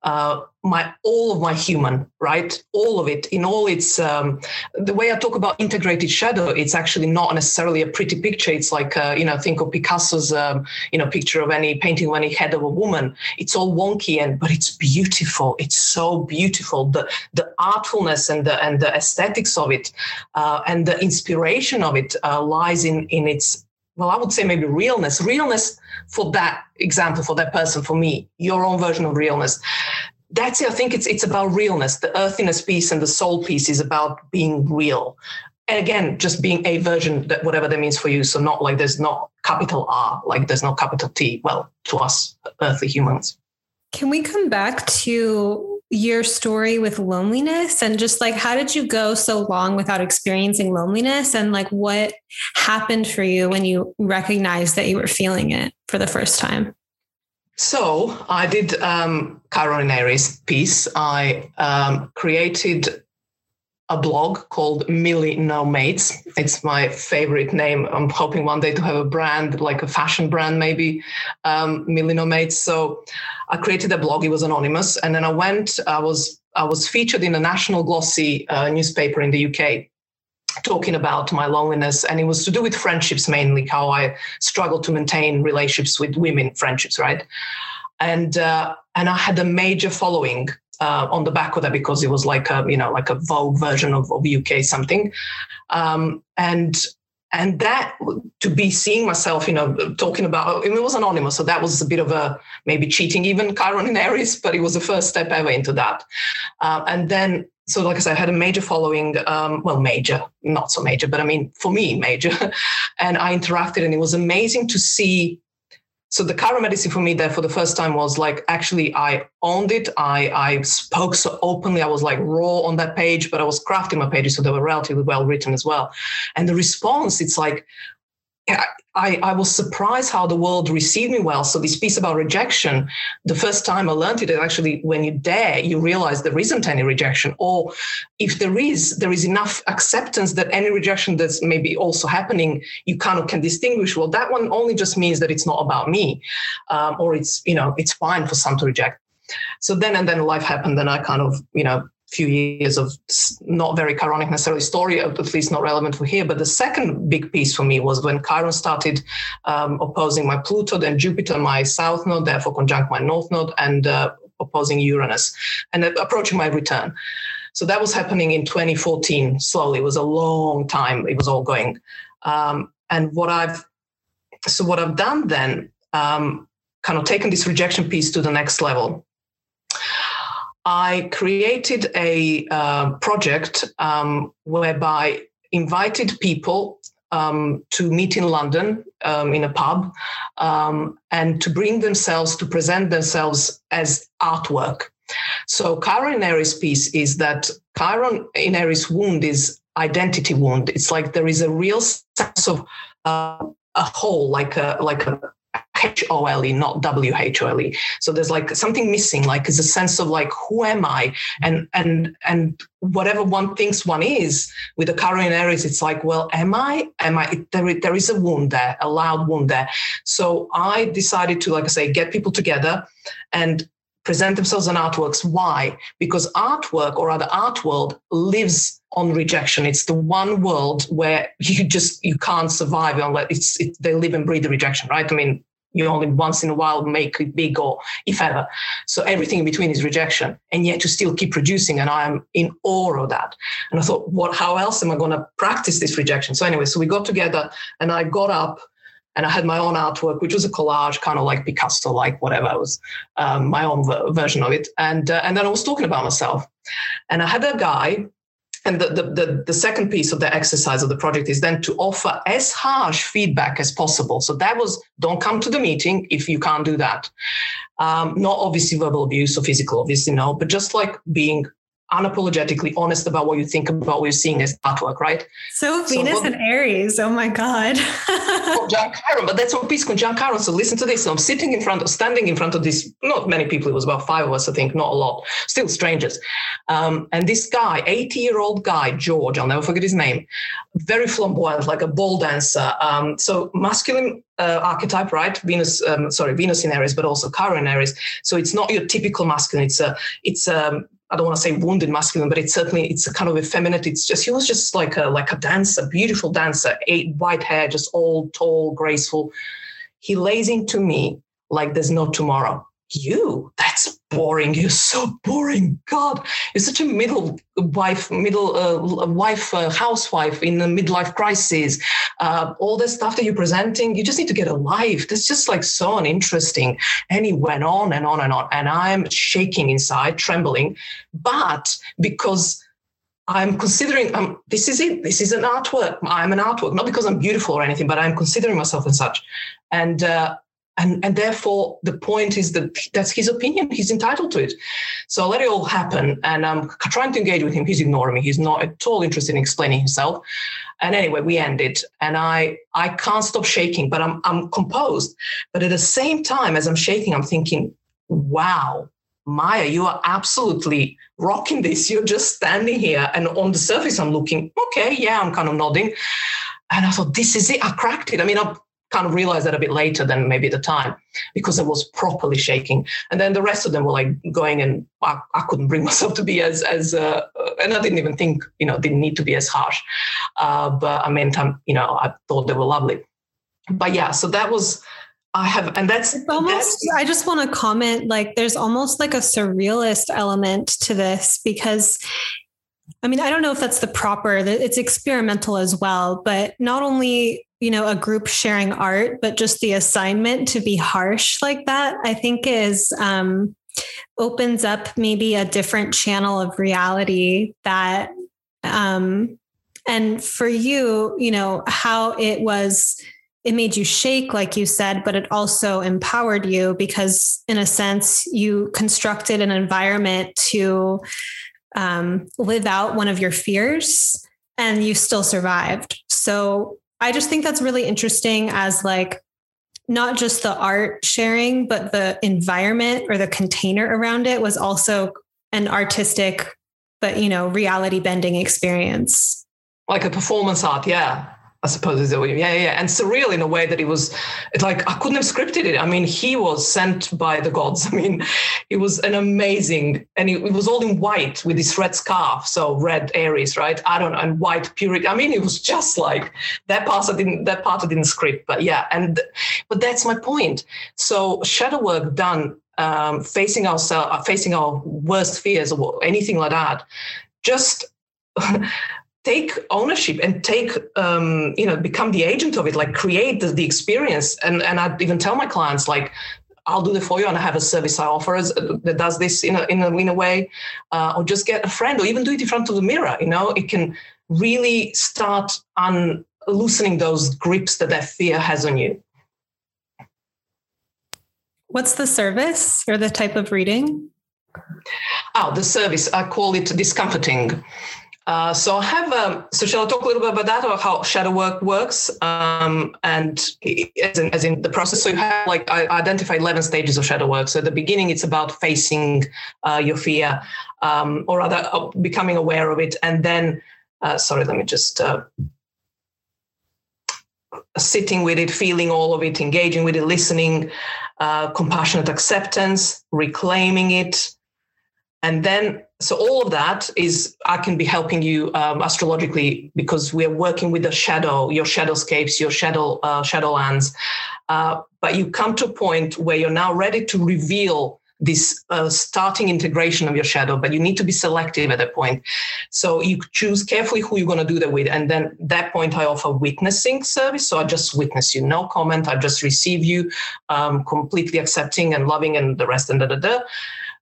uh, my all of my human right? All of it in all its um, the way i talk about integrated shadow it's actually not necessarily a pretty picture. It's like uh, you know think of picasso's um, you know picture of any painting of any head of a woman. It's all wonky and but it's beautiful. It's so beautiful. The the artfulness and the and the aesthetics of it uh, and the inspiration of it uh, lies in in its well i would say maybe realness realness for that example, for that person, for me, your own version of realness. That's it. I think it's it's about realness. The earthiness piece and the soul piece is about being real. And again, just being a version that whatever that means for you. So not like there's not capital R, like there's no capital T. Well, to us earthly humans. Can we come back to your story with loneliness and just like how did you go so long without experiencing loneliness and like what happened for you when you recognized that you were feeling it for the first time? So I did um, Chiron in Aries piece. I um, created a blog called Millie No Mates. It's my favorite name. I'm hoping one day to have a brand, like a fashion brand, maybe um, Millie No Mates. So I created a blog. It was anonymous, and then I went. I was I was featured in a national glossy uh, newspaper in the UK. Talking about my loneliness, and it was to do with friendships mainly, how I struggled to maintain relationships with women, friendships, right? And uh, and I had a major following uh, on the back of that because it was like a you know like a Vogue version of, of UK something, um, and and that to be seeing myself you know talking about it was anonymous so that was a bit of a maybe cheating even chiron and aries but it was the first step ever into that. Uh, and then so like i said i had a major following um, well major not so major but i mean for me major. And i interacted and it was amazing to see so the Chiron medicine for me there for the first time was like actually I owned it. I I spoke so openly. I was like raw on that page, but I was crafting my pages so they were relatively well written as well. And the response, it's like I, I was surprised how the world received me well. So this piece about rejection, the first time I learned it, actually when you dare, you realize there isn't any rejection. Or if there is, there is enough acceptance that any rejection that's maybe also happening, you kind of can distinguish. Well, that one only just means that it's not about me, um, or it's you know it's fine for some to reject. So then and then life happened, and I kind of you know few years of not very Chironic necessarily story, at least not relevant for here. But the second big piece for me was when Chiron started um, opposing my Pluto, then Jupiter, my south node, therefore conjunct my north node, and uh, opposing Uranus, and uh, approaching my return. So that was happening in 2014. Slowly, it was a long time. It was all going. Um, and what I've so what I've done then, um, kind of taken this rejection piece to the next level I created a uh, project um, whereby invited people um, to meet in London um, in a pub um, and to bring themselves to present themselves as artwork. So Chiron Aries piece is that Chiron in Aries wound is identity wound. It's like there is a real sense of uh, a hole, like a like a H O L E, not W H O L E. So there's like something missing, like it's a sense of like who am I, and and and whatever one thinks one is with the Chiron Aries, it's like, well, am I? Am I? There, there is a wound there, a loud wound there. So I decided to, like I say, get people together and present themselves in artworks. Why? Because artwork or other art world lives on rejection. It's the one world where you just you can't survive unless it's it, they live and breathe the rejection, right? I mean, you only once in a while make it big or if ever. So everything in between is rejection. And yet to still keep producing. And I'm in awe of that. And I thought, what how else am I going to practice this rejection? So anyway, so we got together and I got up and I had my own artwork, which was a collage, kind of like Picasso, like whatever. It was um, my own version of it, and uh, and then I was talking about myself, and I had a guy and the, the, the, the, second piece of the exercise of the project is then to offer as harsh feedback as possible. So that was don't come to the meeting if you can't do that. Um, not obviously verbal abuse or physical, obviously no, but just like being unapologetically honest about what you think about what you're seeing as artwork, right? So Venus so, and Aries, oh my God. John Chiron, but that's what piece called John Chiron. So listen to this. So I'm sitting in front of, standing in front of this, not many people, it was about five of us, I think, not a lot, still strangers. Um, and this guy, 80 year old guy, George, I'll never forget his name, very flamboyant, like a ball dancer. Um, so masculine uh, archetype, right? Venus, um, sorry, Venus in Aries, but also Chiron in Aries. So it's not your typical masculine. It's a, it's um, I don't want to say wounded masculine, but it's certainly it's a kind of effeminate. It's just he was just like a like a dancer, beautiful dancer, eight white hair, just all tall, graceful. He lays into me like there's no tomorrow you? That's boring. You're so boring. God you're such a middle wife middle uh, wife uh, housewife in a midlife crisis. Uh, all the stuff that you're presenting you just need to get a life. That's just like so uninteresting. And he went on and on and on. And i'm shaking inside trembling. But because I'm considering um, this is it. This is an artwork. I'm an artwork, not because I'm beautiful or anything, but I'm considering myself as such. And uh, and and therefore the point is that that's his opinion he's entitled to it so I let it all happen and i'm trying to engage with him he's ignoring me he's not at all interested in explaining himself and anyway we ended and i i can't stop shaking but i'm i'm composed but at the same time as i'm shaking i'm thinking wow Maya, you are absolutely rocking this. You're just standing here, and on the surface, I'm looking, okay, yeah, I'm kind of nodding. And I thought, this is it. I cracked it. I mean, I kind of realized that a bit later than maybe the time because I was properly shaking. And then the rest of them were like going, and I, I couldn't bring myself to be as as uh, and I didn't even think you know didn't need to be as harsh. Uh, but I meant I'm you know I thought they were lovely. But yeah, so that was I have, and that's it's almost. That's, I just want to comment. Like, there's almost like a surrealist element to this because, I mean, I don't know if that's the proper. It's experimental as well, but not only you know a group sharing art, but just the assignment to be harsh like that. I think is um, opens up maybe a different channel of reality that, um, and for you, you know how it was it made you shake, like you said, but it also empowered you because, in a sense, you constructed an environment to um, live out one of your fears and you still survived. So I just think that's really interesting as like not just the art sharing, but the environment or the container around it was also an artistic, but you know, reality bending experience. Like a performance art, yeah. I suppose is it. Yeah, yeah, and surreal in a way that it was. It's like I couldn't have scripted it. I mean, he was sent by the gods. I mean, it was an amazing, and it, it was all in white with this red scarf, so red Aries, right? I don't know, and white purity. I mean, it was just like that part. I didn't. That part I didn't script, but yeah, and but that's my point. So shadow work done, um, facing ourselves, facing our worst fears or anything like that, just. take ownership and take um, you know become the agent of it like create the, the experience and and i even tell my clients like I'll do it for you, and I have a service I offer that does this in a in a, in a way, uh, or just get a friend, or even do it in front of the mirror. You know, it can really start on loosening those grips that that fear has on you. What's the service or the type of reading? Oh, the service I call it discomforting. Uh, so I have. Um, so shall I talk a little bit about that, or how shadow work works, um, and as in, as in, the process? So you have like I identify eleven stages of shadow work. So at the beginning, it's about facing uh, your fear, um, or rather uh, becoming aware of it, and then. Uh, sorry, let me just. Uh, sitting with it, feeling all of it, engaging with it, listening, compassionate acceptance, reclaiming it, and then so all of that is i can be helping you um, astrologically because we're working with the shadow your shadowscapes your shadow uh, shadowlands uh, but you come to a point where you're now ready to reveal this uh, starting integration of your shadow but you need to be selective at that point. So you choose carefully who you're going to do that with and then that point i offer witnessing service. So i just witness you no comment i just receive you um, completely accepting and loving and the rest and da da da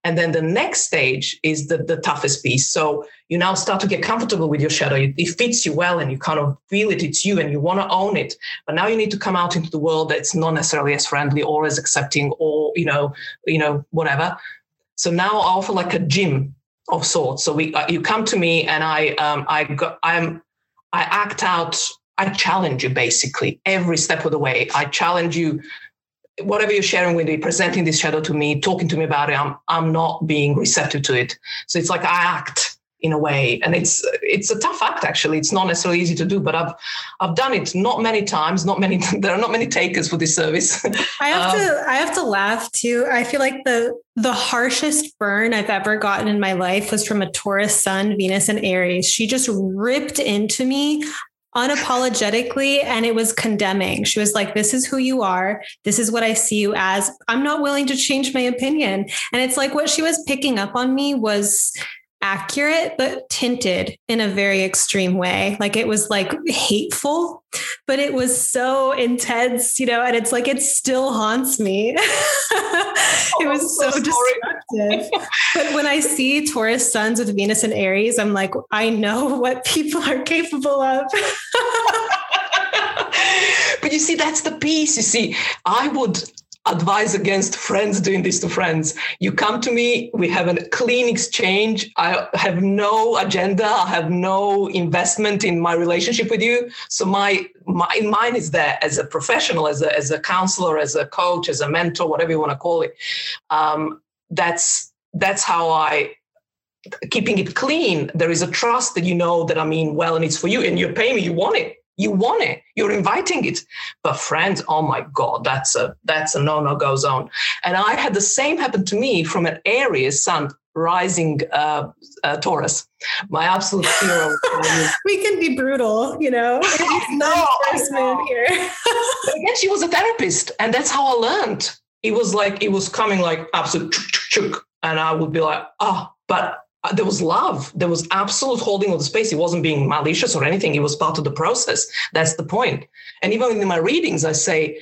and then the next stage is the, the toughest piece. So you now start to get comfortable with your shadow. It, fits you well and you kind of feel it, it's you and you want to own it. But now you need to come out into the world that's not necessarily as friendly or as accepting or, you know, you know, whatever. So now I offer like a gym of sorts. So we, uh, you come to me and I, um, I go, I'm, I act out I challenge you basically every step of the way. I challenge you whatever you're sharing with me, presenting this shadow to me, talking to me about it, I'm I'm not being receptive to it. So it's like I act in a way, and it's it's a tough act actually. It's not necessarily easy to do, but I've I've done it not many times. Not many. There are not many takers for this service. I have um, to I have to laugh too. I feel like the the harshest burn I've ever gotten in my life was from a Taurus Sun, Venus, and Aries. She just ripped into me unapologetically and it was condemning. She was like, This is who you are. This is what I see you as. I'm not willing to change my opinion. And it's like what she was picking up on me was accurate, but tinted in a very extreme way. Like it was like hateful, but it was so intense, you know, and it's like it still haunts me. it oh, was oh, so, so destructive. but when I see Taurus suns with Venus and Aries, I'm like, I know what people are capable of. but you see, that's the piece. You see, I would advise against friends doing this to friends. You come to me, we have a clean exchange. I have no agenda. I have no investment in my relationship with you. So my, my mine is there as a professional, as a, as a counselor, as a coach, as a mentor, whatever you want to call it. Um, that's that's how I keeping it clean. There is a trust that you know that I mean well and it's for you and you pay me, you want it you want it. You're inviting it. But friends oh my god that's a that's a no no go zone. And i had the same happen to me from an aries sun rising uh, uh, taurus. My absolute hero we can be brutal you know? No here. Again she was a therapist and that's how i learned. It was like it was coming like absolute chuk, chuk, chuk and i would be like oh but Uh, there was love. There was absolute holding of the space. It wasn't being malicious or anything. It was part of the process. That's the point. And even in my readings, I say,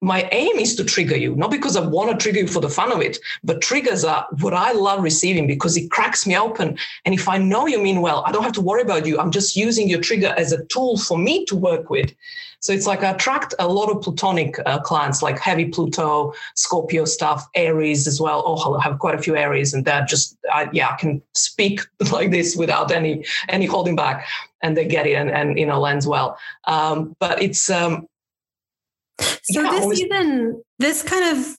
my aim is to trigger you, not because I want to trigger you for the fun of it, but triggers are what I love receiving because it cracks me open. And if I know you mean well, I don't have to worry about you. I'm just using your trigger as a tool for me to work with. So it's like I attract a lot of Plutonic uh, clients, like heavy Pluto, Scorpio stuff, Aries as well. Oh, I have quite a few Aries, and that just I, yeah, I can speak like this without any any holding back, and they get it and, and you know lands well. Um, but it's um, so yeah, this always- even this kind of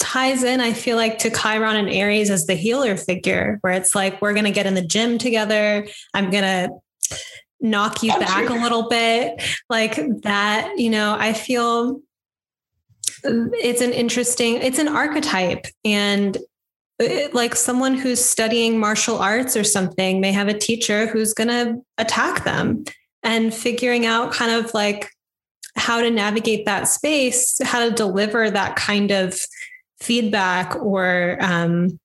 ties in, I feel like, to Chiron and Aries as the healer figure, where it's like, we're going to get in the gym together. I'm going to knock you back a little bit. Like that you know i feel it's an interesting it's an archetype. And it, like someone who's studying martial arts or something may have a teacher who's going to attack them. And figuring out kind of like how to navigate that space how to deliver that kind of feedback or um,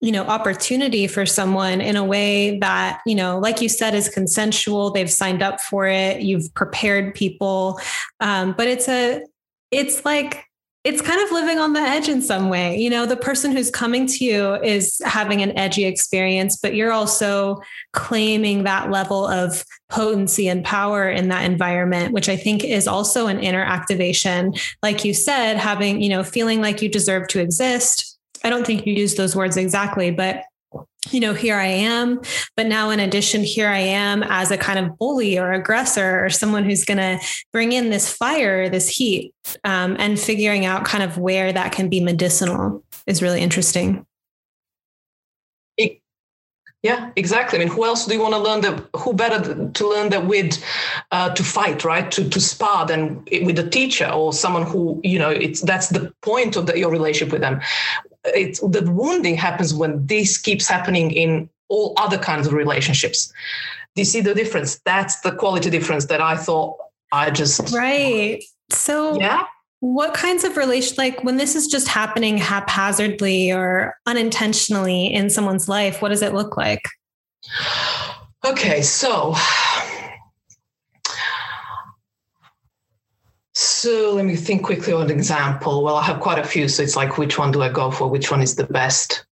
you know opportunity for someone in a way that you know like you said is consensual. They've signed up for it. You've prepared people. Um, but it's a it's like it's kind of living on the edge in some way. You know the person who's coming to you is having an edgy experience but you're also claiming that level of potency and power in that environment which i think is also an inner activation. Like you said having you know feeling like you deserve to exist I don't think you used those words exactly, but you know, here I am. But now, in addition, here I am as a kind of bully or aggressor or someone who's going to bring in this fire, this heat, um, and figuring out kind of where that can be medicinal is really interesting. Yeah, exactly. I mean, who else do you want to learn that? Who better to learn that with, uh, to fight, right? To to spar than with a teacher or someone who you know. It's that's the point of the, your relationship with them it's the wounding happens when this keeps happening in all other kinds of relationships. Do you see the difference? That's the quality difference that I thought I just right. So yeah. What kinds of relation like when this is just happening haphazardly or unintentionally in someone's life, what does it look like? Okay, so So let me think quickly on an example. Well, I have quite a few, so it's like which one do I go for? Which one is the best?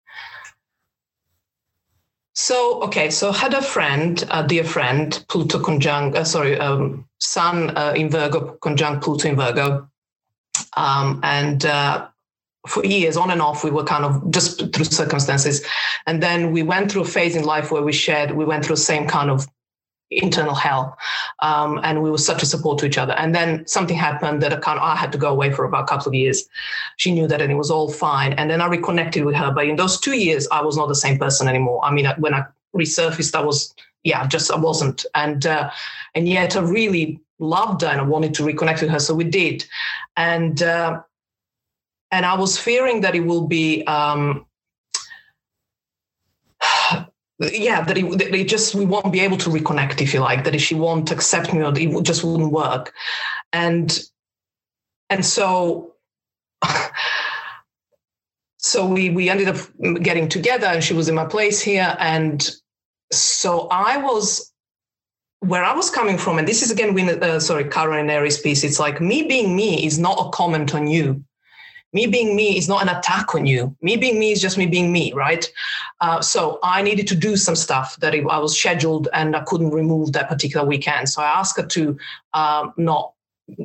So okay, so had a friend, a dear friend, Pluto conjunct, uh, sorry, um, Sun uh, in Virgo conjunct Pluto in Virgo, um, and uh, for years on and off we were kind of just through circumstances, and then we went through a phase in life where we shared, we went through the same kind of internal hell. Um, and we were such a support to each other. And then something happened that I, kind of, I had to go away for about a couple of years. She knew that and it was all fine. And then I reconnected with her. But in those two years, I was not the same person anymore. I mean, when I resurfaced, I was, yeah, just I wasn't. And, uh, and yet I really loved her and I wanted to reconnect with her. So we did. And, uh, and I was fearing that it will be, um, yeah, that it, that just we won't be able to reconnect, if you like. That if she won't accept me, or it just wouldn't work, and and so so we we ended up getting together, and she was in my place here, and so I was where I was coming from, and this is again, when, uh, sorry, Chiron and Aries piece. It's like me being me is not a comment on you me being me is not an attack on you. Me being me is just me being me, right? Uh, so I needed to do some stuff that I was scheduled and I couldn't remove that particular weekend. So I asked her to um, not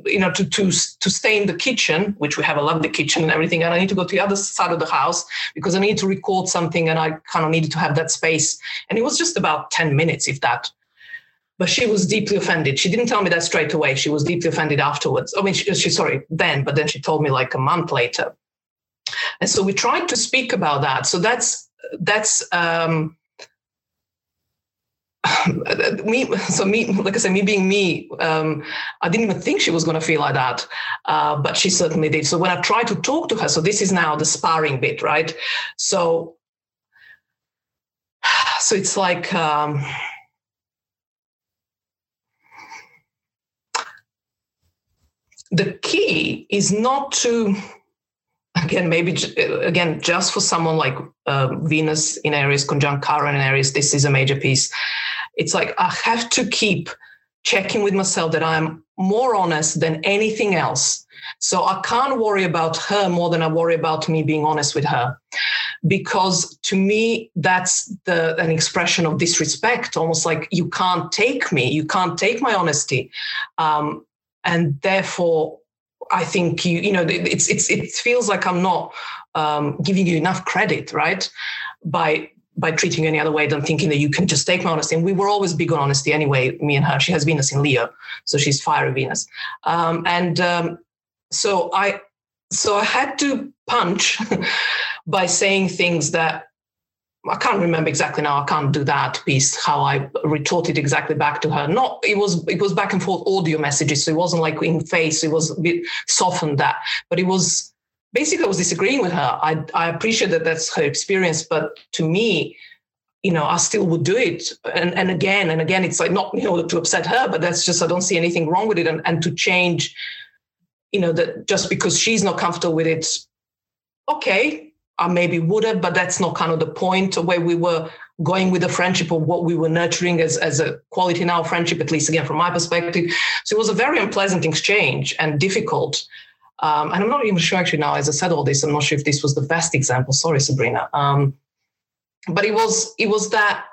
you know, to to to stay in the kitchen, which we have a lovely kitchen and everything, and I need to go to the other side of the house because I need to record something, and I kind of needed to have that space. And it was just about ten minutes, if that. But she was deeply offended. She didn't tell me that straight away. She was deeply offended afterwards. I mean, she, she sorry then, but then she told me like a month later. And so we tried to speak about that. So that's that's um, me so me like i said me being me um, i didn't even think she was going to feel like that uh, but she certainly did so when i tried to talk to her so this is now the sparring bit right so so it's like um, the key is not to again maybe again just for someone like uh, venus in aries conjunct chiron in aries this is a major piece. It's like i have to keep checking with myself that i'm more honest than anything else. So i can't worry about her more than i worry about me being honest with her. Because to me that's the an expression of disrespect almost like you can't take me you can't take my honesty. Um, and therefore I think you you know it's it's it feels like I'm not um, giving you enough credit, right? By by treating you any other way than thinking that you can just take my honesty. And we were always big on honesty anyway, me and her. She has Venus in Leo, so she's fiery Venus. Um, and um, so I so I had to punch by saying things that I can't remember exactly now. I can't do that piece. How I retorted exactly back to her. Not it was it was back and forth audio messages, so it wasn't like in face. It was a bit softened that, but it was basically I was disagreeing with her. I I appreciate that that's her experience, but to me, you know, I still would do it. And and again and again, it's like not in order to upset her, but that's just I don't see anything wrong with it, and and to change, you know, that just because she's not comfortable with it, okay, I maybe would have, but that's not kind of the point where we were going with the friendship or what we were nurturing as, as a quality now friendship, at least again from my perspective. So it was a very unpleasant exchange and difficult. Um, and I'm not even sure actually now, as I said all this, I'm not sure if this was the best example. Sorry, Sabrina. Um, but it was it was that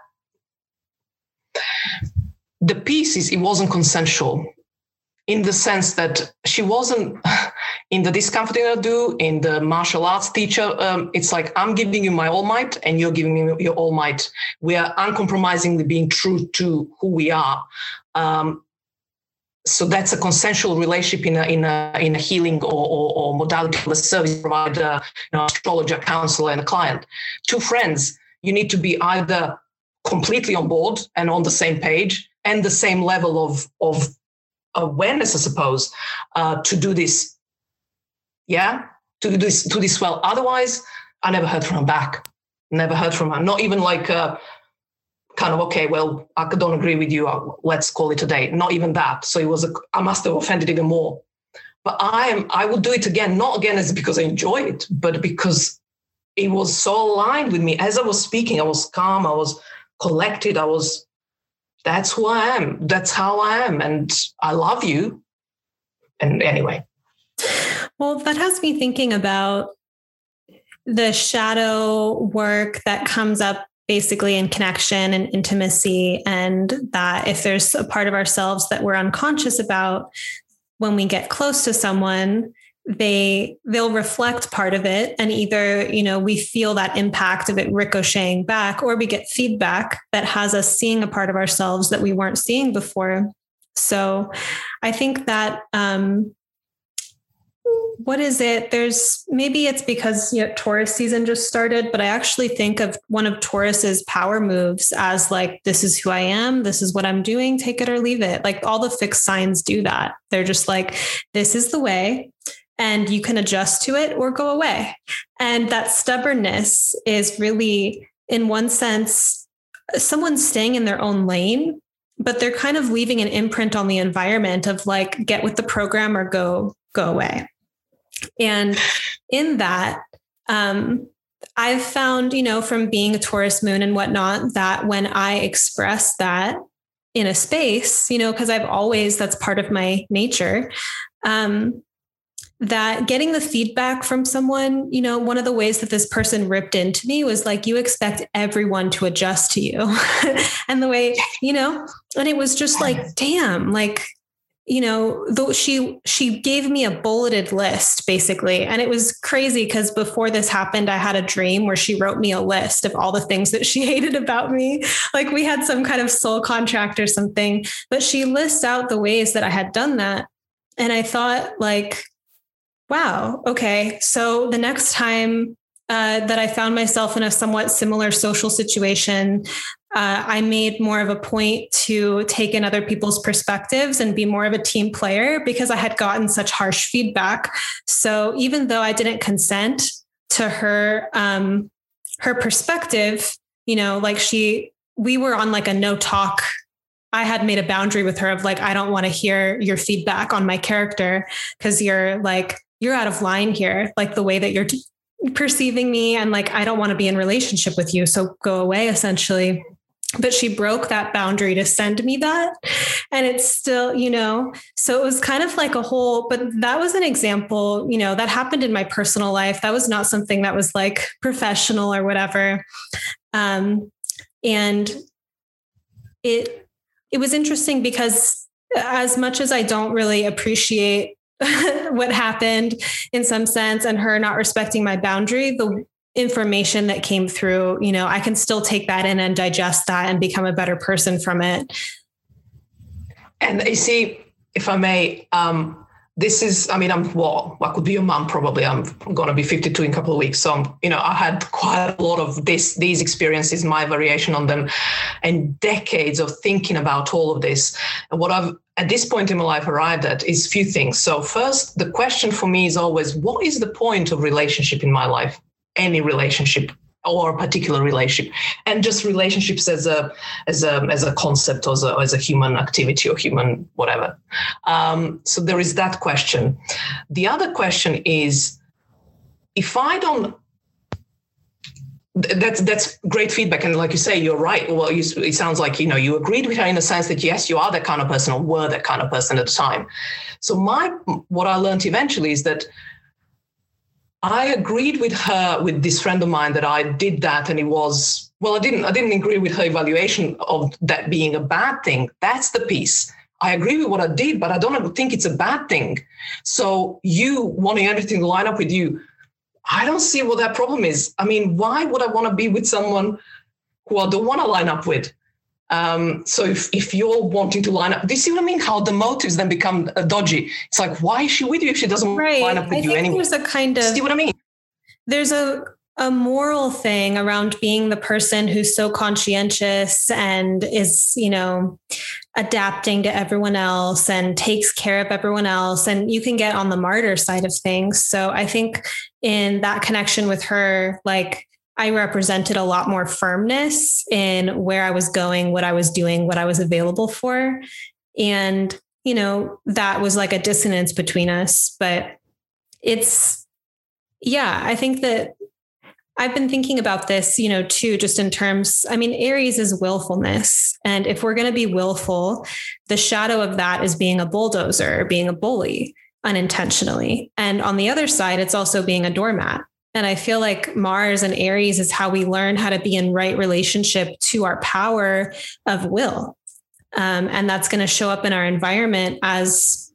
the pieces it wasn't consensual in the sense that she wasn't in the discomforting I do in the martial arts teacher. Um, it's like I'm giving you my all might, and you're giving me your all might. We are uncompromisingly being true to who we are. Um, so that's a consensual relationship in a in a in a healing or, or, or modality of a service provider, you know, astrologer, counselor, and a client. Two friends, you need to be either completely on board and on the same page and the same level of of awareness, I suppose, uh, to do this. Yeah, to do this to this well. Otherwise, I never heard from her back. Never heard from her. Not even like uh, kind of okay. Well, I don't agree with you. Uh, let's call it a day. Not even that. So it was. A, I must have offended even more. But I am. I would do it again. Not again as because I enjoy it, but because it was so aligned with me. As I was speaking, I was calm. I was collected. I was that's who I am. That's how I am. And I love you. And anyway. Well, that has me thinking about the shadow work that comes up basically in connection and intimacy. And that if there's a part of ourselves that we're unconscious about when we get close to someone, they they'll reflect part of it and either you know we feel that impact of it ricocheting back or we get feedback that has us seeing a part of ourselves that we weren't seeing before so i think that um what is it there's maybe it's because you know taurus season just started but i actually think of one of taurus's power moves as like this is who i am this is what i'm doing take it or leave it like all the fixed signs do that they're just like this is the way and you can adjust to it or go away. And that stubbornness is really, in one sense, someone staying in their own lane, but they're kind of leaving an imprint on the environment of like, get with the program or go, go away. And in that, um, I've found, you know, from being a Taurus moon and whatnot, that when I express that in a space, you know, because I've always, that's part of my nature, um, that getting the feedback from someone, you know, one of the ways that this person ripped into me was like, you expect everyone to adjust to you. and the way, you know, and it was just like, damn, like, you know though she she gave me a bulleted list basically. And it was crazy because before this happened i had a dream where she wrote me a list of all the things that she hated about me. Like we had some kind of soul contract or something but she lists out the ways that i had done that. And i thought like wow okay. So the next time uh, that I found myself in a somewhat similar social situation, uh, I made more of a point to take in other people's perspectives and be more of a team player because I had gotten such harsh feedback. So even though I didn't consent to her um, her perspective, you know, like she, we were on like a no talk. I had made a boundary with her of like, I don't want to hear your feedback on my character because you're like, you're out of line here. Like the way that you're t- perceiving me and like I don't want to be in relationship with you so go away essentially but she broke that boundary to send me that. And it's still you know so it was kind of like a whole but that was an example you know that happened in my personal life. That was not something that was like professional or whatever. Um and it it was interesting because as much as I don't really appreciate what happened in some sense and her not respecting my boundary, the information that came through, you know, I can still take that in and digest that and become a better person from it. And you see, if I may, um, this is, I mean, I'm, well, I could be your mom probably. I'm going to be 52 in a couple of weeks. So, I'm, you know, I had quite a lot of this, these experiences, my variation on them, and decades of thinking about all of this. And what I've, at this point in my life, arrived at is few things. So, first, the question for me is always, what is the point of relationship in my life? Any relationship or a particular relationship. And just relationships as a as a as a concept or as a, as a human activity or human whatever. Um, so there is that question. The other question is if i don't that's that's great feedback. And like you say you're right. Well you, it sounds like you know you agreed with her in the sense that yes you are that kind of person or were that kind of person at the time. So my what i learned eventually is that I agreed with her with this friend of mine that I did that and it was well I didn't I didn't agree with her evaluation of that being a bad thing. That's the piece. I agree with what I did but I don't think it's a bad thing. So you wanting everything to line up with you I don't see what that problem is. I mean why would I want to be with someone who I don't want to line up with um, so if, if you're wanting to line up, do you see what I mean? How the motives then become uh, dodgy. It's like, why is she with you if she doesn't right. line up with I you anyway? There's a kind of see what I mean? There's a a moral thing around being the person who's so conscientious and is, you know, adapting to everyone else and takes care of everyone else. And you can get on the martyr side of things. So I think in that connection with her, like I represented a lot more firmness in where I was going, what I was doing, what I was available for. And, you know, that was like a dissonance between us. But it's, yeah, I think that I've been thinking about this, you know, too, just in terms, I mean, Aries is willfulness. And if we're going to be willful, the shadow of that is being a bulldozer, being a bully unintentionally. And on the other side, it's also being a doormat. And I feel like Mars and Aries is how we learn how to be in right relationship to our power of will. Um, and that's going to show up in our environment as,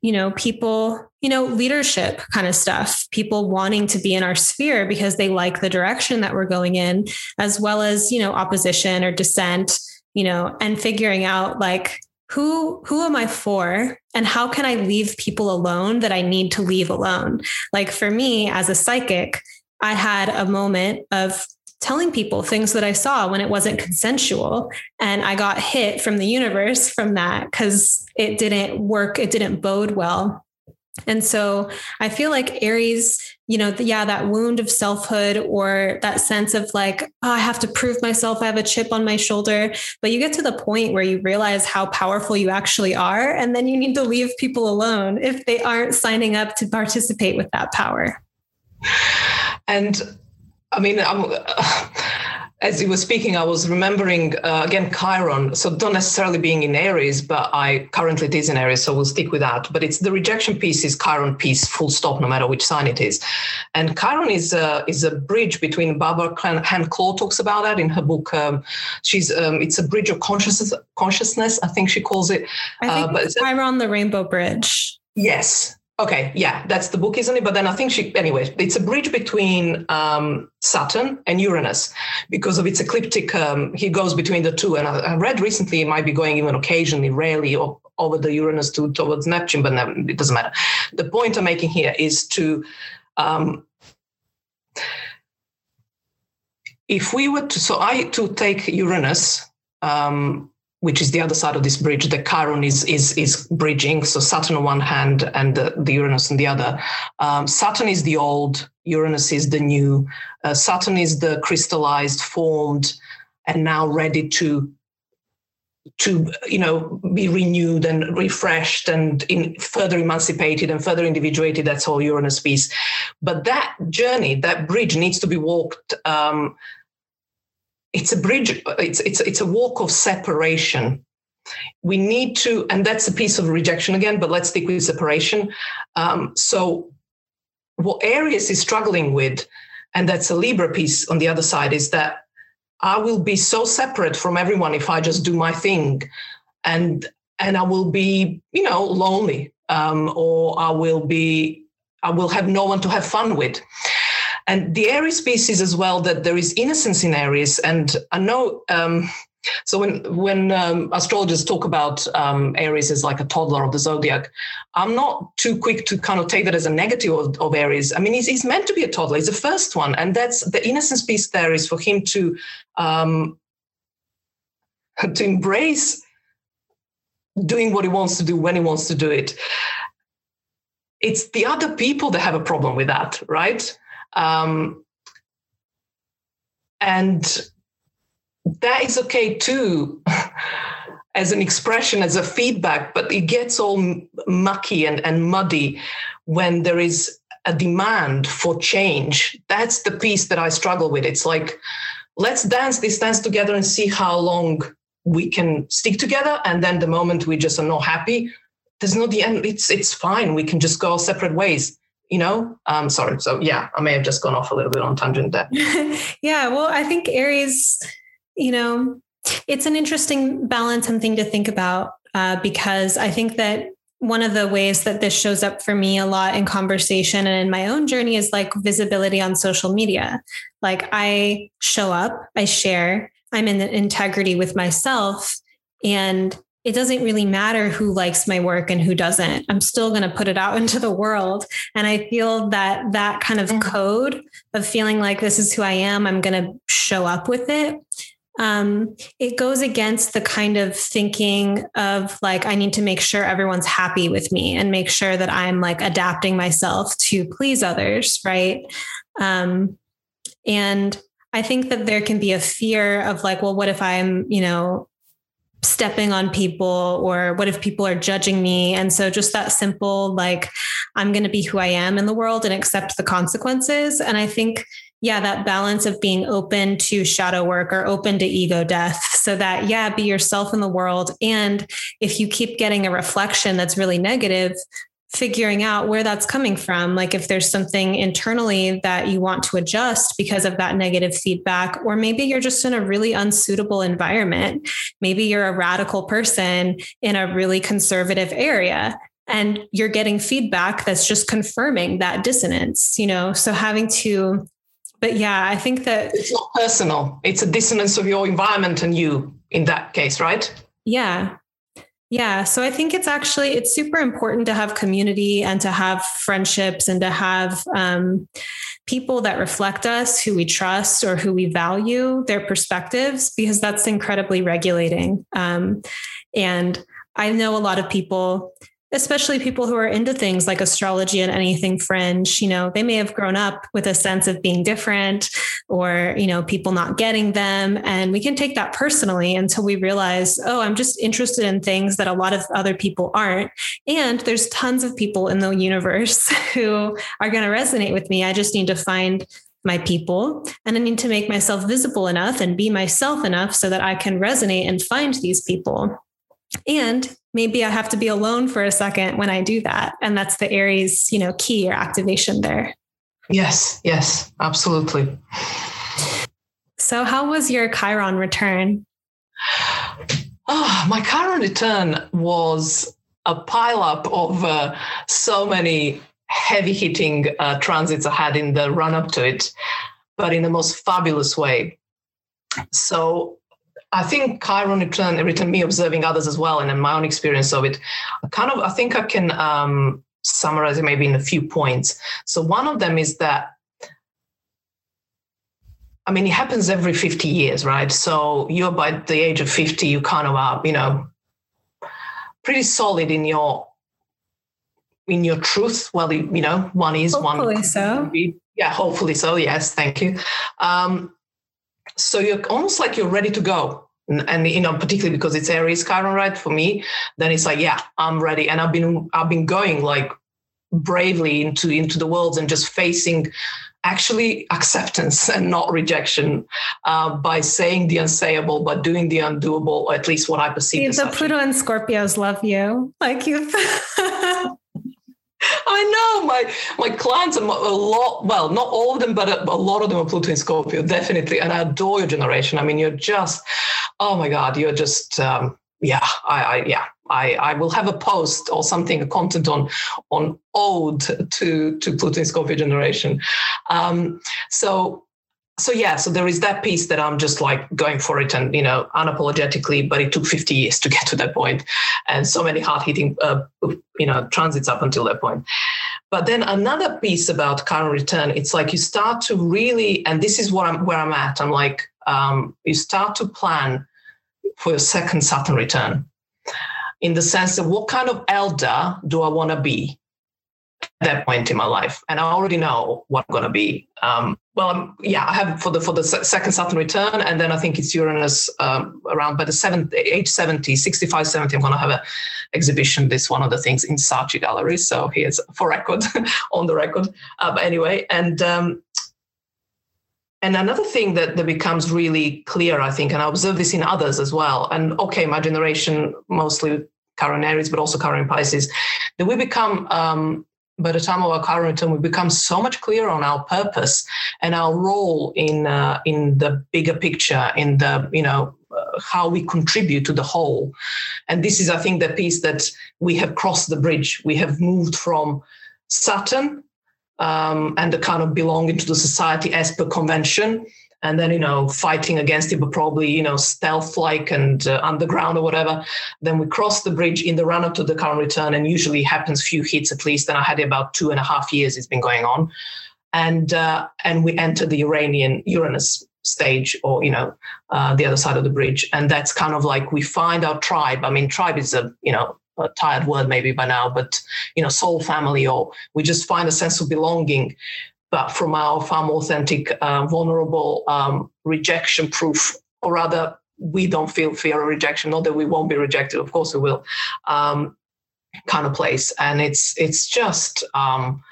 you know, people, you know, leadership kind of stuff, people wanting to be in our sphere because they like the direction that we're going in, as well as, you know, opposition or dissent, you know, and figuring out like, who who am i for? And how can i leave people alone that i need to leave alone? Like for me as a psychic i had a moment of telling people things that i saw when it wasn't consensual. And i got hit from the universe from that cuz it didn't work. It didn't bode well. And so I feel like Aries, you know, yeah, that wound of selfhood or that sense of like, oh, I have to prove myself. I have a chip on my shoulder. But you get to the point where you realize how powerful you actually are. And then you need to leave people alone if they aren't signing up to participate with that power. And I mean, I'm, as you were speaking, I was remembering uh, again Chiron. So not necessarily being in Aries, but I currently it is in Aries, so we'll stick with that. But it's the rejection piece is Chiron piece, full stop, no matter which sign it is. And Chiron is a is a bridge between Barbara Hand Clow talks about that in her book. Um, she's um, it's a bridge of consciousness. Consciousness, I think she calls it. I think uh, but it's Chiron, the Rainbow Bridge. Yes, Okay, yeah, that's the book, isn't it? But then I think she, anyway, it's a bridge between um, Saturn and Uranus because of its ecliptic. Um, he goes between the two, and I, I, read recently it might be going even occasionally, rarely, or, over the Uranus to towards Neptune, but it doesn't matter. The point I'm making here is to. Um, if we were to, so I to take Uranus, um, which is the other side of this bridge. The Chiron is is is bridging. So Saturn on one hand and the, the Uranus on the other. Um, Saturn is the old. Uranus is the new. Uh, Saturn is the crystallized, formed, and now ready to to you know be renewed and refreshed and in further emancipated and further individuated that's all uranus piece but that journey that bridge needs to be walked um, it's a bridge it's it's it's a walk of separation. We need to and that's a piece of rejection again but let's stick with separation. Um, so what aries is struggling with and that's a libra piece on the other side is that i will be so separate from everyone if i just do my thing. And and i will be you know lonely um, or i will be i will have no one to have fun with and the Aries species as well, that there is innocence in Aries. And I know, um, so when when um, astrologers talk about um, Aries as like a toddler of the zodiac, I'm not too quick to kind of take that as a negative of, of Aries. I mean, he's, he's meant to be a toddler. He's the first one, and that's the innocence piece. There is for him to um, to embrace doing what he wants to do when he wants to do it. It's the other people that have a problem with that, right? Um, and that is okay too, as an expression, as a feedback, but it gets all mucky and, and muddy when there is a demand for change. That's the piece that I struggle with. It's like, let's dance this dance together and see how long we can stick together. And then the moment we just are not happy, there's no the end. It's it's fine. We can just go separate ways you know? Um sorry so yeah i may have just gone off a little bit on tangent there. Yeah well i think aries you know it's an interesting balance and thing to think about uh, because i think that one of the ways that this shows up for me a lot in conversation and in my own journey is like visibility on social media. Like i show up i share i'm in integrity with myself and it doesn't really matter who likes my work and who doesn't. I'm still going to put it out into the world. And I feel that that kind of mm. code of feeling like this is who I am, I'm going to show up with it. Um, it goes against the kind of thinking of like, I need to make sure everyone's happy with me and make sure that I'm like adapting myself to please others. Right. Um, and I think that there can be a fear of like, well, what if I'm, you know, stepping on people or what if people are judging me? And so just that simple like i'm going to be who i am in the world and accept the consequences. And i think yeah that balance of being open to shadow work or open to ego death so that yeah be yourself in the world. And if you keep getting a reflection that's really negative figuring out where that's coming from. Like if there's something internally that you want to adjust because of that negative feedback, or maybe you're just in a really unsuitable environment. Maybe you're a radical person in a really conservative area and you're getting feedback that's just confirming that dissonance, you know? So having to, but yeah, I think that it's not personal, it's a dissonance of your environment and you in that case, right? Yeah. Yeah, so I think it's actually it's super important to have community and to have friendships and to have um, people that reflect us, who we trust or who we value their perspectives, because that's incredibly regulating. Um, and I know a lot of people especially people who are into things like astrology and anything fringe you know they may have grown up with a sense of being different or you know people not getting them and we can take that personally until we realize oh i'm just interested in things that a lot of other people aren't and there's tons of people in the universe who are going to resonate with me i just need to find my people. And I need to make myself visible enough and be myself enough so that I can resonate and find these people. And maybe I have to be alone for a second when I do that. And that's the Aries, you know, key or activation there. Yes, yes, absolutely. So, how was your Chiron return? Oh, my Chiron return was a pileup of uh, so many heavy hitting uh, transits I had in the run up to it, but in the most fabulous way. So I think Chiron returned, returned me observing others as well, and in my own experience of it. I kind of, I think I can um, summarize it maybe in a few points. So one of them is that I mean, it happens every 50 years, right? So you're by the age of 50, you kind of are, you know, pretty solid in your in your truth. Well, you know, one is hopefully one. Hopefully so. Be, yeah, hopefully so. Yes, thank you. Um, so you're almost like you're ready to go. And, and, you know, particularly because it's Aries Chiron, right? For me, then it's like, yeah, I'm ready. And I've been I've been going like bravely into into the world and just facing actually acceptance and not rejection uh, by saying the unsayable but doing the undoable or at least what i perceive the pluto and scorpios love you like you I know my my clients are a lot. Well, not all of them, but a, a, lot of them are Pluto and Scorpio, definitely. And I adore your generation. I mean, you're just, oh my God, you're just, um, yeah, I, I, yeah, I, I will have a post or something, a content on on ode to to Pluto and Scorpio generation. Um, so so yeah, so there is that piece that I'm just like going for it and you know unapologetically, but it took 50 years to get to that point, and so many hard hitting uh, you know transits up until that point. But then another piece about Chiron return, it's like you start to really, and this is what I'm where I'm at. I'm like um, you start to plan for your second Saturn return in the sense of what kind of elder do I want to be at that point in my life, and I already know what I'm going to be. Um, well, um, yeah, I have for the for the second Saturn return, and then I think it's Uranus um, around by the seventh age 70, 65, 70. I'm going to have an exhibition. This one of the things in Saatchi Gallery. So here's for record on the record. Uh, but anyway, and um, and another thing that, that becomes really clear, I think, and I observe this in others as well. And okay, my generation, mostly Chiron Aries, but also Chiron Pisces, that we become, um, by the time of our Chiron return, we become so much clearer on our purpose and our role in uh, in the bigger picture, in the you know uh, how we contribute to the whole. And this is, I think, the piece that we have crossed the bridge. We have moved from Saturn um, and the kind of belonging to the society as per convention and then you know fighting against it but probably you know stealth like and uh, underground or whatever. Then we cross the bridge in the run up to the Chiron return and usually happens few hits at least. And i had about two and a half years it's been going on. And uh, and we enter the uranian uranus stage or you know uh, the other side of the bridge. And that's kind of like we find our tribe. I mean tribe is a you know a tired word maybe by now, but you know, soul family, or we just find a sense of belonging, but from our far more authentic, uh, vulnerable, um, rejection proof, or rather, we don't feel fear of rejection. Not that we won't be rejected, of course we will. Um, kind of place, and it's it's just um,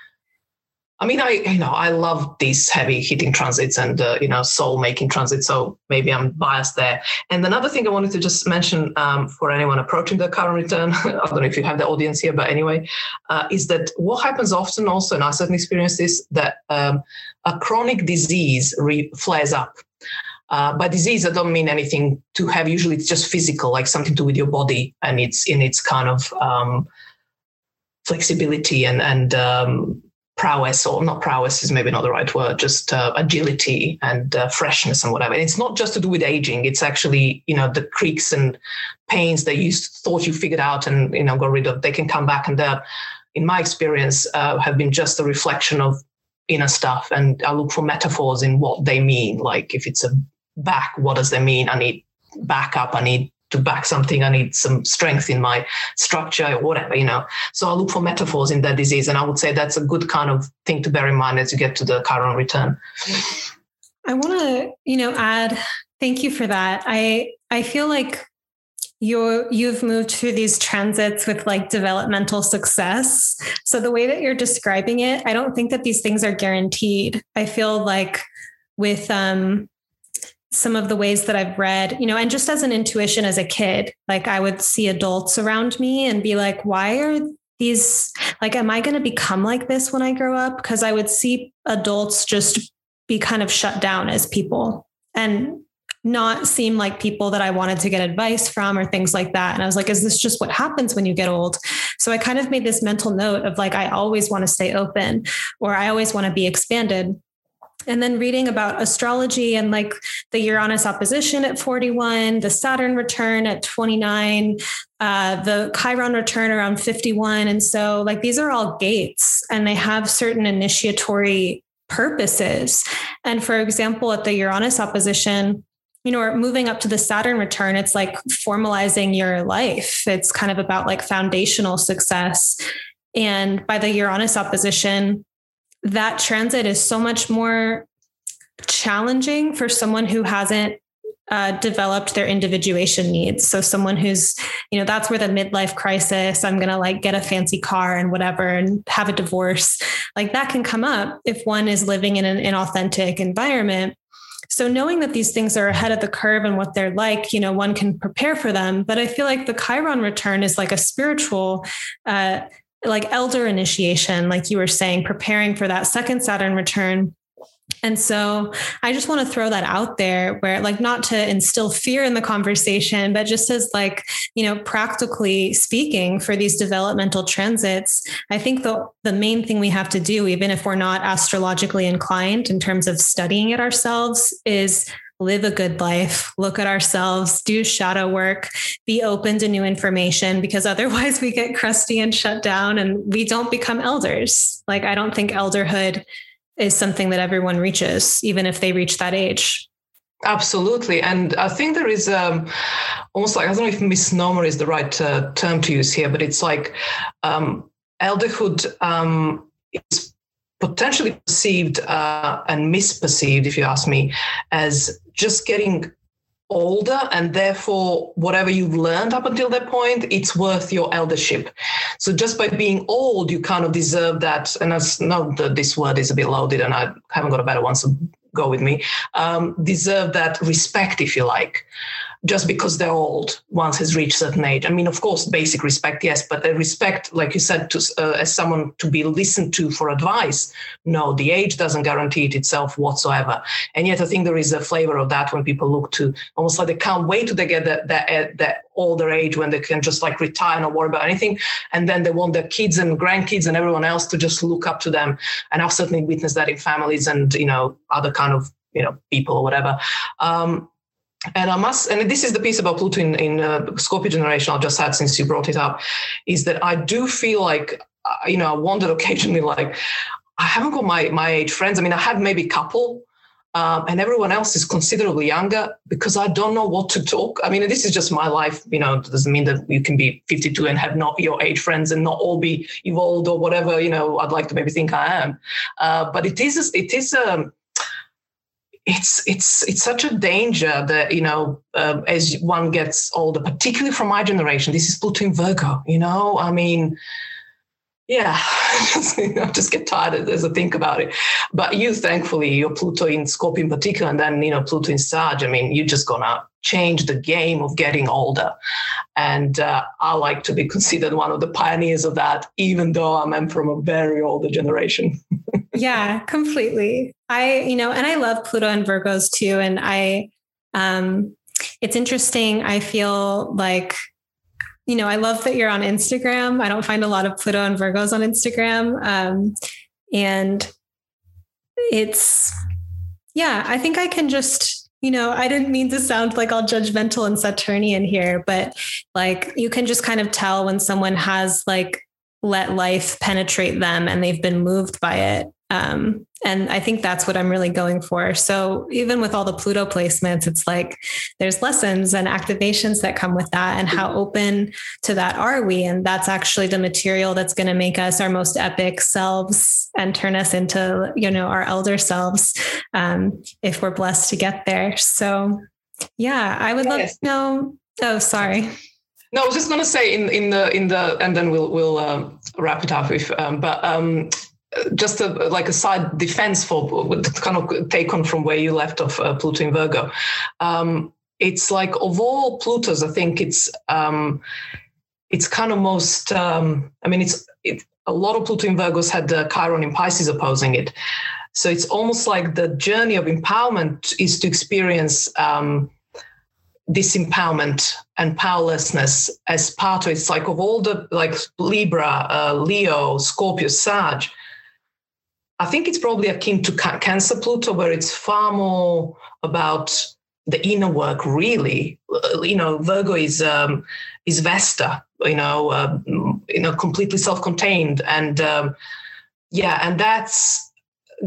I mean, I you know I love these heavy hitting transits and uh, you know soul making transits, so maybe I'm biased there. And another thing I wanted to just mention um, for anyone approaching the Chiron return, I don't know if you have the audience here, but anyway, uh, is that what happens often also, and I certainly experience this, that um, a chronic disease re- flares up. Uh, by disease, I don't mean anything to have. Usually, it's just physical, like something to do with your body, and it's in its kind of um, flexibility and and um, prowess or not prowess is maybe not the right word just uh, agility and uh, freshness and whatever. And it's not just to do with aging. It's actually you know the creaks and pains that you thought you figured out and you know got rid of they can come back and they're in my experience uh, have been just a reflection of inner stuff. And i look for metaphors in what they mean. Like if it's a back what does that mean? I need backup i need to back something, I need some strength in my structure or whatever, you know. So I look for metaphors in that disease. And I would say that's a good kind of thing to bear in mind as you get to the Chiron return. I want to, you know, add thank you for that. I I feel like you you've moved through these transits with like developmental success. So the way that you're describing it, I don't think that these things are guaranteed. I feel like with um some of the ways that I've read, you know, and just as an intuition as a kid, like I would see adults around me and be like, why are these like am I going to become like this when I grow up? Because I would see adults just be kind of shut down as people. And not seem like people that I wanted to get advice from or things like that. And I was like, is this just what happens when you get old? So I kind of made this mental note of like, I always want to stay open or I always want to be expanded. And then reading about astrology and like the Uranus opposition at 41, the Saturn return at 29, uh, the Chiron return around 51. And so, like, these are all gates and they have certain initiatory purposes. And for example, at the Uranus opposition, you know, moving up to the Saturn return, it's like formalizing your life. It's kind of about like foundational success. And by the Uranus opposition, that transit is so much more challenging for someone who hasn't uh, developed their individuation needs. So someone who's, you know, that's where the midlife crisis, I'm going to like get a fancy car and whatever and have a divorce, like that can come up if one is living in an inauthentic environment. So knowing that these things are ahead of the curve and what they're like, you know, one can prepare for them. But I feel like the Chiron return is like a spiritual, uh, like elder initiation, like you were saying, preparing for that second Saturn return. And so I just want to throw that out there where like not to instill fear in the conversation, but just as like, you know, practically speaking for these developmental transits, I think the the main thing we have to do, even if we're not astrologically inclined in terms of studying it ourselves, is live a good life, look at ourselves, do shadow work, be open to new information because otherwise we get crusty and shut down and we don't become elders. Like I don't think elderhood is something that everyone reaches, even if they reach that age. Absolutely. And I think there is um, almost like, I don't know if misnomer is the right uh, term to use here, but it's like um, elderhood um, is potentially perceived uh, and misperceived, if you ask me, as just getting older and therefore whatever you've learned up until that point it's worth your eldership. So just by being old you kind of deserve that. And as now that this word is a bit loaded and i haven't got a better one so go with me. Um, deserve that respect if you like just because they're old once has reached certain age. I mean, of course, basic respect, yes, but the respect, like you said, to, uh, as someone to be listened to for advice, no, the age doesn't guarantee it itself whatsoever. And yet, I think there is a flavor of that when people look to almost like they can't wait to get that that, uh, that older age when they can just like retire and not worry about anything, and then they want their kids and grandkids and everyone else to just look up to them. And I've certainly witnessed that in families and you know other kind of you know people or whatever. Um, and I must, and this is the piece about Pluto in, in uh, Scorpio generation I'll just add since you brought it up, is that I do feel like, uh, you know, I wondered occasionally, like, I haven't got my my age friends. I mean, I have maybe a couple, um, and everyone else is considerably younger because I don't know what to talk. I mean, this is just my life. You know, it doesn't mean that you can be 52 and have not your age friends and not all be evolved or whatever. You know, I'd like to maybe think I am, uh, but it is it is um, it's it's it's such a danger that you know uh, as one gets older, particularly from my generation. This is Pluto in Virgo. You know, I mean, yeah, I just get tired as I think about it. But you, thankfully, your Pluto in Scorpio in particular, and then you know Pluto in Sag. I mean, you're just gonna change the game of getting older. And uh, I like to be considered one of the pioneers of that, even though I'm from a very older generation. yeah, completely. I, you know, and I love Pluto and Virgos too. And I, um, it's interesting. I feel like, you know, I love that you're on Instagram. I don't find a lot of Pluto and Virgos on Instagram. Um, and it's, yeah, I think I can just, you know, I didn't mean to sound like all judgmental and Saturnian here, but like you can just kind of tell when someone has like let life penetrate them and they've been moved by it. Um, and I think that's what I'm really going for. So even with all the Pluto placements, it's like there's lessons and activations that come with that. And how open to that are we? And that's actually the material that's going to make us our most epic selves and turn us into, you know, our elder selves um, if we're blessed to get there. So yeah, I would love to know. Oh, sorry. No, I was just going to say in in the in the and then we'll we'll um, wrap it up if um, but um, just a, like a side defense for kind of take on from where you left off uh, Pluto in Virgo. Um, it's like of all Plutos, I think it's um, it's kind of most. Um, I mean, it's it, a lot of Pluto in Virgos had the Chiron in Pisces opposing it, so it's almost like the journey of empowerment is to experience um, disempowerment and powerlessness as part of it's like of all the like Libra, uh, Leo, Scorpio, Sag I think it's probably akin to Cancer Pluto, where it's far more about the inner work. Really, uh, you know, Virgo is um, is Vesta. You know, uh, you know, completely self-contained, and um, yeah, and that's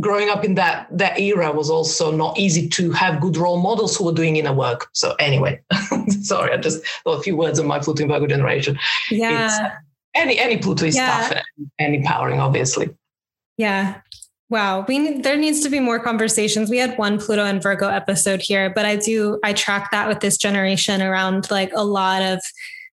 growing up in that that era was also not easy to have good role models who were doing inner work. So anyway, sorry, I just thought a few words on my Pluto in Virgo generation. Yeah. It's, any any Pluto is yeah. tough and empowering, obviously. Yeah, Wow, we need, there needs to be more conversations. We had one Pluto and Virgo episode here, but I do I track that with this generation around like a lot of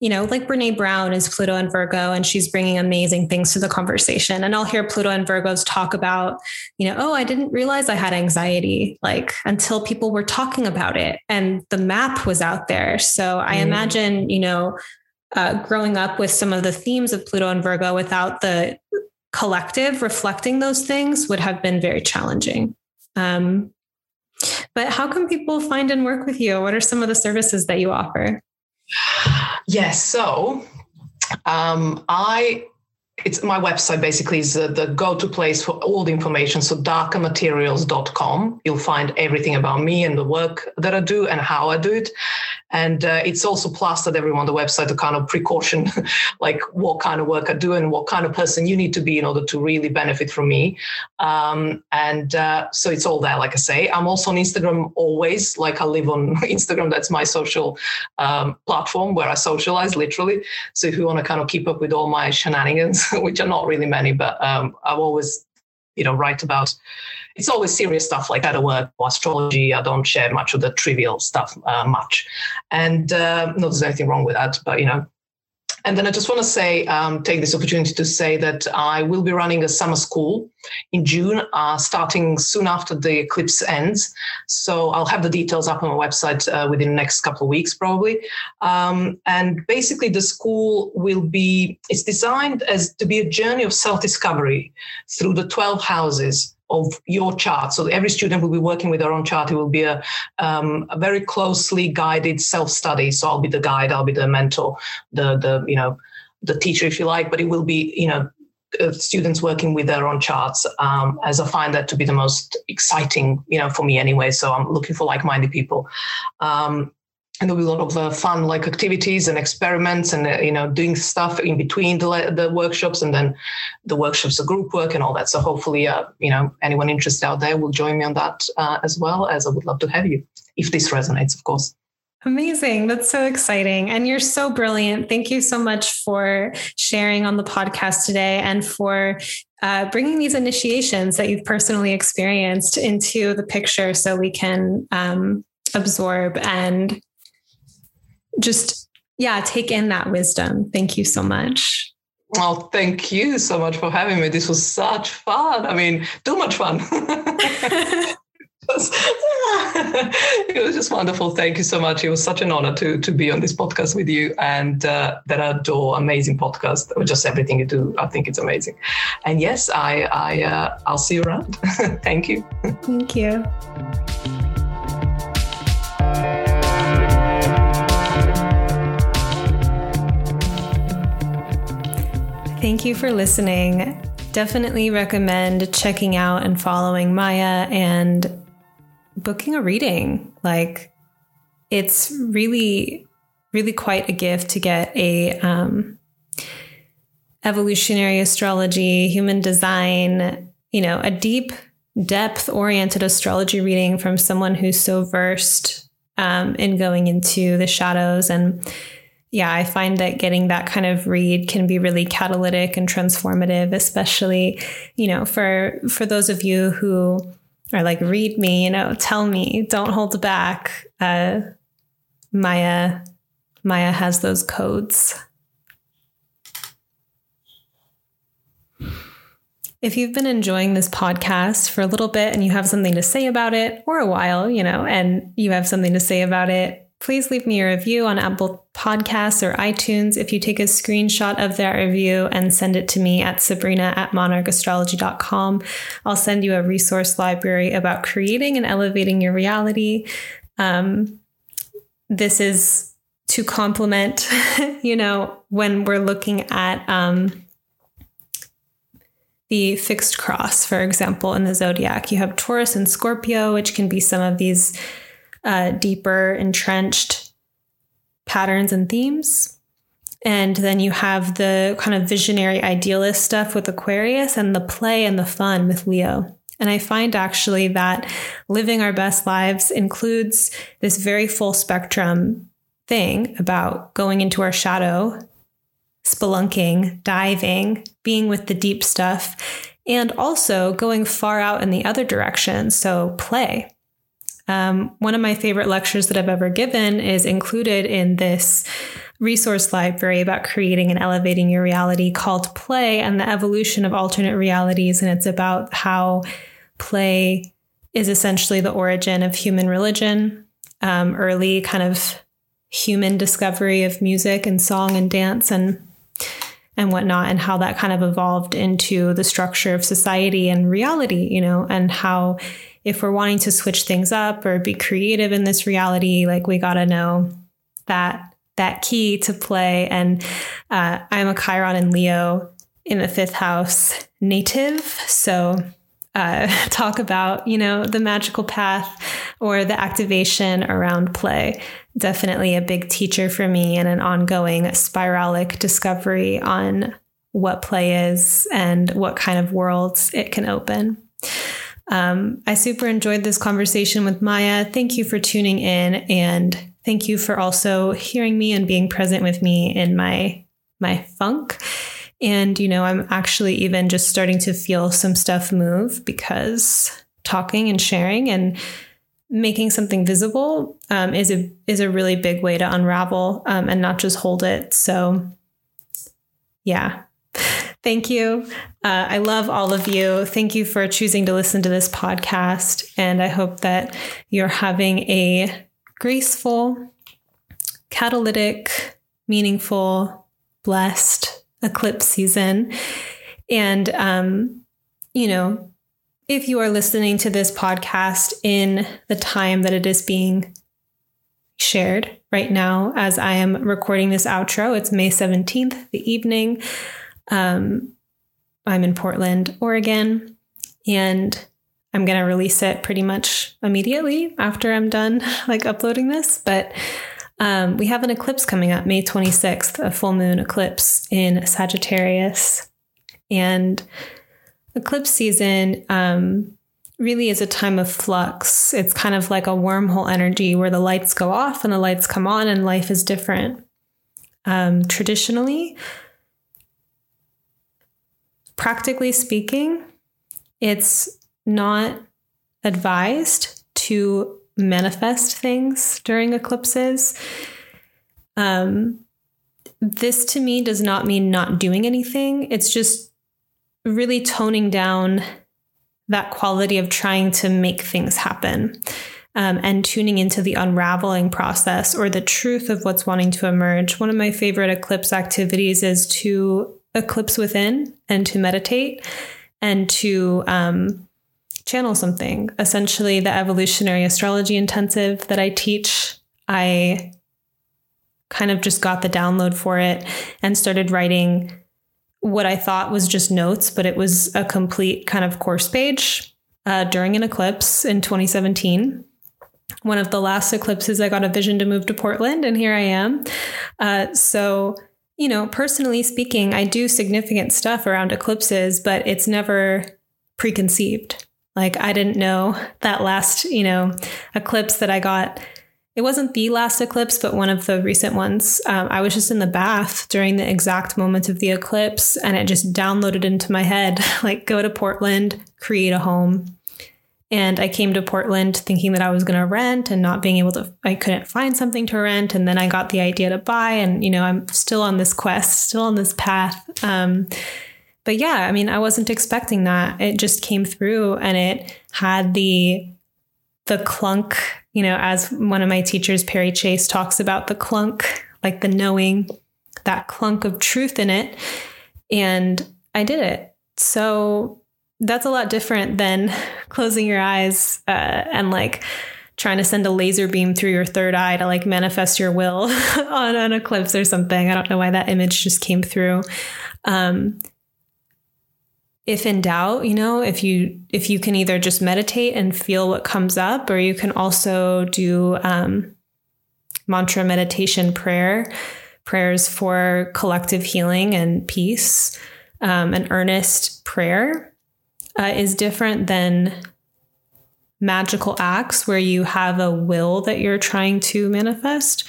you know, like Brene Brown is Pluto and Virgo, and she's bringing amazing things to the conversation. And I'll hear Pluto and Virgos talk about, you know, oh, I didn't realize I had anxiety, like until people were talking about it and the map was out there. So I mm. imagine, you know, uh, growing up with some of the themes of Pluto and Virgo without the collective reflecting those things would have been very challenging. Um, but how can people find and work with you? What are some of the services that you offer? Yes, so um, I it's my website basically is uh, the go-to place for all the information so darkamaterials.com you'll find everything about me and the work that i do and how i do it and uh, it's also plastered everyone on the website to kind of precaution like what kind of work i do and what kind of person you need to be in order to really benefit from me um, and uh, so it's all there like i say i'm also on instagram always like i live on instagram that's my social um, platform where i socialize literally so if you want to kind of keep up with all my shenanigans which are not really many, but um, I've always, you know, write about. It's always serious stuff like that work or astrology. I don't share much of the trivial stuff uh, much, and uh, not there's anything wrong with that, but you know, and then I just want to say, um, take this opportunity to say that I will be running a summer school in June, uh, starting soon after the eclipse ends. So I'll have the details up on my website uh, within the next couple of weeks, probably. Um, and basically, the school will be, it's designed as to be a journey of self discovery through the 12 houses of your chart. So every student will be working with their own chart. It will be a, um, a very closely guided self-study. So I'll be the guide, I'll be the mentor, the the you know the teacher, if you like. But it will be you know uh, students working with their own charts, um, as I find that to be the most exciting, you know, for me anyway. So I'm looking for like-minded people. Um, and there'll be a lot of uh, fun like activities and experiments and uh, you know doing stuff in between the, the workshops and then the workshops the group work and all that so hopefully uh, you know anyone interested out there will join me on that uh, as well as i would love to have you if this resonates of course Amazing. That's so exciting. And you're so brilliant. Thank you so much for sharing on the podcast today and for uh, bringing these initiations that you've personally experienced into the picture so we can um, absorb and just, yeah, take in that wisdom. Thank you so much. Well, thank you so much for having me. This was such fun. I mean, too much fun. it was just wonderful. Thank you so much. It was such an honor to to be on this podcast with you, and uh, that I adore amazing podcast. Just everything you do, I think it's amazing. And yes, I I uh, I'll see you around. Thank you. Thank you. Thank you for listening. Definitely recommend checking out and following Maya and booking a reading. Like, it's really, really quite a gift to get a um, evolutionary astrology, human design, you know, a deep, depth oriented astrology reading from someone who's so versed um, in going into the shadows and yeah, I find that getting that kind of read can be really catalytic and transformative, especially, you know, for for those of you who are like, read me, you know, tell me, don't hold back. Uh, Maya Maya has those codes. If you've been enjoying this podcast for a little bit and you have something to say about it, or a while, you know, and you have something to say about it, please leave me a review on Apple Podcasts or iTunes. If you take a screenshot of that review and send it to me at sabrina at monarchastrology.com, I'll send you a resource library about creating and elevating your reality. Um, this is to complement, you know, when we're looking at um, the fixed cross, for example, in the zodiac, you have Taurus and Scorpio, which can be some of these uh, deeper, entrenched patterns and themes. And then you have the kind of visionary idealist stuff with Aquarius and the play and the fun with Leo. And I find actually that living our best lives includes this very full spectrum thing about going into our shadow, spelunking, diving, being with the deep stuff, and also going far out in the other direction. So, play. Um, one of my favorite lectures that I've ever given is included in this resource library about creating and elevating your reality called Play and the Evolution of Alternate Realities. And it's about how play is essentially the origin of human religion, um, early kind of human discovery of music and song and dance and and whatnot, and how that kind of evolved into the structure of society and reality, you know, and how if we're wanting to switch things up or be creative in this reality, like we got to know that that key to play. And uh, I'm a Chiron and Leo in the fifth house native. So uh, talk about, you know, the magical path or the activation around play. Definitely a big teacher for me and an ongoing spiralic discovery on what play is and what kind of worlds it can open. Um, I super enjoyed this conversation with Maya. Thank you for tuning in, and thank you for also hearing me and being present with me in my my funk. And you know, I'm actually even just starting to feel some stuff move because talking and sharing and making something visible um, is a is a really big way to unravel um, and not just hold it. So, yeah, Thank you. Uh, I love all of you. Thank you for choosing to listen to this podcast. And I hope that you're having a graceful, catalytic, meaningful, blessed eclipse season. And, um, you know, if you are listening to this podcast in the time that it is being shared right now, as I am recording this outro, it's May 17th, the evening. Um, I'm in Portland, Oregon, and I'm going to release it pretty much immediately after I'm done like uploading this. But um, we have an eclipse coming up May 26th, a full moon eclipse in Sagittarius. And eclipse season um, really is a time of flux. It's kind of like a wormhole energy where the lights go off and the lights come on, and life is different. Um, traditionally, practically speaking, it's not advised to manifest things during eclipses. Um, this to me does not mean not doing anything. It's just really toning down that quality of trying to make things happen um, and tuning into the unraveling process or the truth of what's wanting to emerge. One of my favorite eclipse activities is to eclipse within and to meditate and to um, channel something. Essentially, the evolutionary astrology intensive that I teach, I kind of just got the download for it and started writing what I thought was just notes, but it was a complete kind of course page uh, during an eclipse in 2017 one of the last eclipses, I got a vision to move to Portland, and here I am. Uh, so you know, personally speaking, I do significant stuff around eclipses, but it's never preconceived. Like I didn't know that last, you know, eclipse that I got. It wasn't the last eclipse, but one of the recent ones. Um, I was just in the bath during the exact moment of the eclipse, and it just downloaded into my head like, go to Portland, create a home. And I came to Portland thinking that I was going to rent and not being able to, I couldn't find something to rent. And then I got the idea to buy. And, you know, I'm still on this quest, still on this path. Um, but yeah, I mean, I wasn't expecting that. It just came through and it had the, the clunk, you know, as one of my teachers, Perry Chase, talks about the clunk, like the knowing, that clunk of truth in it. And I did it. So that's a lot different than closing your eyes uh, and like trying to send a laser beam through your third eye to like manifest your will on an eclipse or something. I don't know why that image just came through. Um, if in doubt, you know, if you if you can either just meditate and feel what comes up, or you can also do um, mantra meditation prayer, prayers for collective healing and peace, um, an earnest prayer uh, is different than magical acts where you have a will that you're trying to manifest.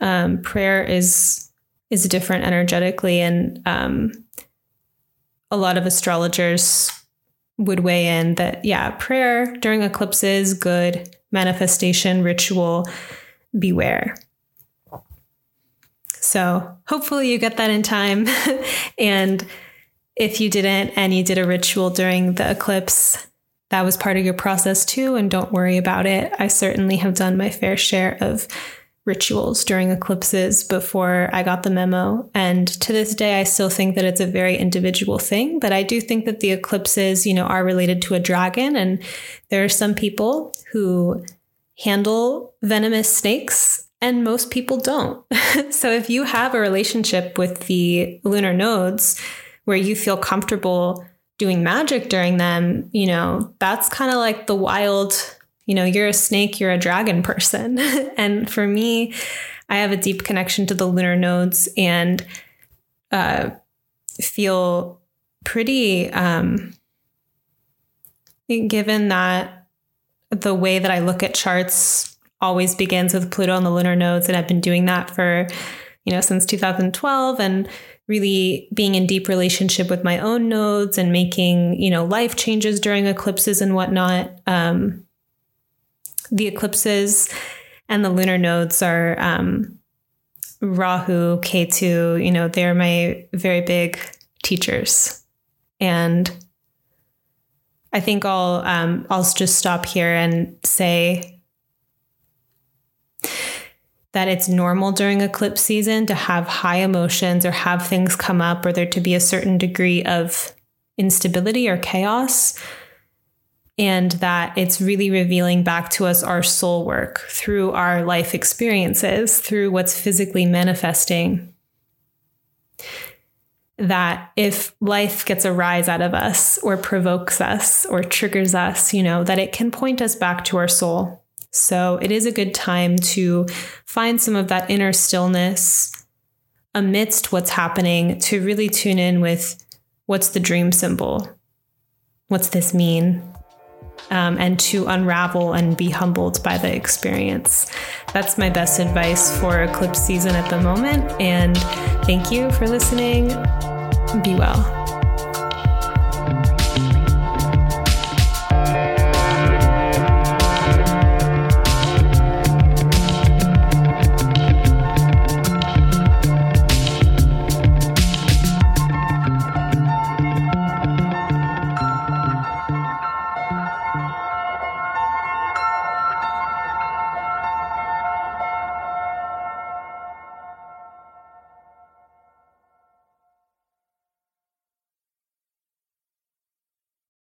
Um, prayer is is different energetically, and um, a lot of astrologers would weigh in that yeah, prayer during eclipses good, manifestation ritual beware. So hopefully you get that in time and if you didn't and you did a ritual during the eclipse, that was part of your process too. And don't worry about it. I certainly have done my fair share of rituals during eclipses before I got the memo. And to this day, I still think that it's a very individual thing. But I do think that the eclipses, you know, are related to a dragon. And there are some people who handle venomous snakes and most people don't. so if you have a relationship with the lunar nodes, where you feel comfortable doing magic during them, you know, that's kind of like the wild, you know, you're a snake, you're a dragon person. and for me, I have a deep connection to the lunar nodes and uh, feel pretty, um, given that the way that I look at charts always begins with Pluto and the lunar nodes, and I've been doing that for, you know, since 2012. And really being in deep relationship with my own nodes and making you know life changes during eclipses and whatnot. Um, the eclipses and the lunar nodes are um, rahu ketu you know they're my very big teachers. And i think i'll um, i'll just stop here and say that it's normal during eclipse season to have high emotions or have things come up or there to be a certain degree of instability or chaos. And that it's really revealing back to us our soul work through our life experiences, through what's physically manifesting. That if life gets a rise out of us or provokes us or triggers us, you know, that it can point us back to our soul so it is a good time to find some of that inner stillness amidst what's happening to really tune in with what's the dream symbol? What's this mean? Um, and to unravel and be humbled by the experience. That's my best advice for eclipse season at the moment. And thank you for listening. Be well.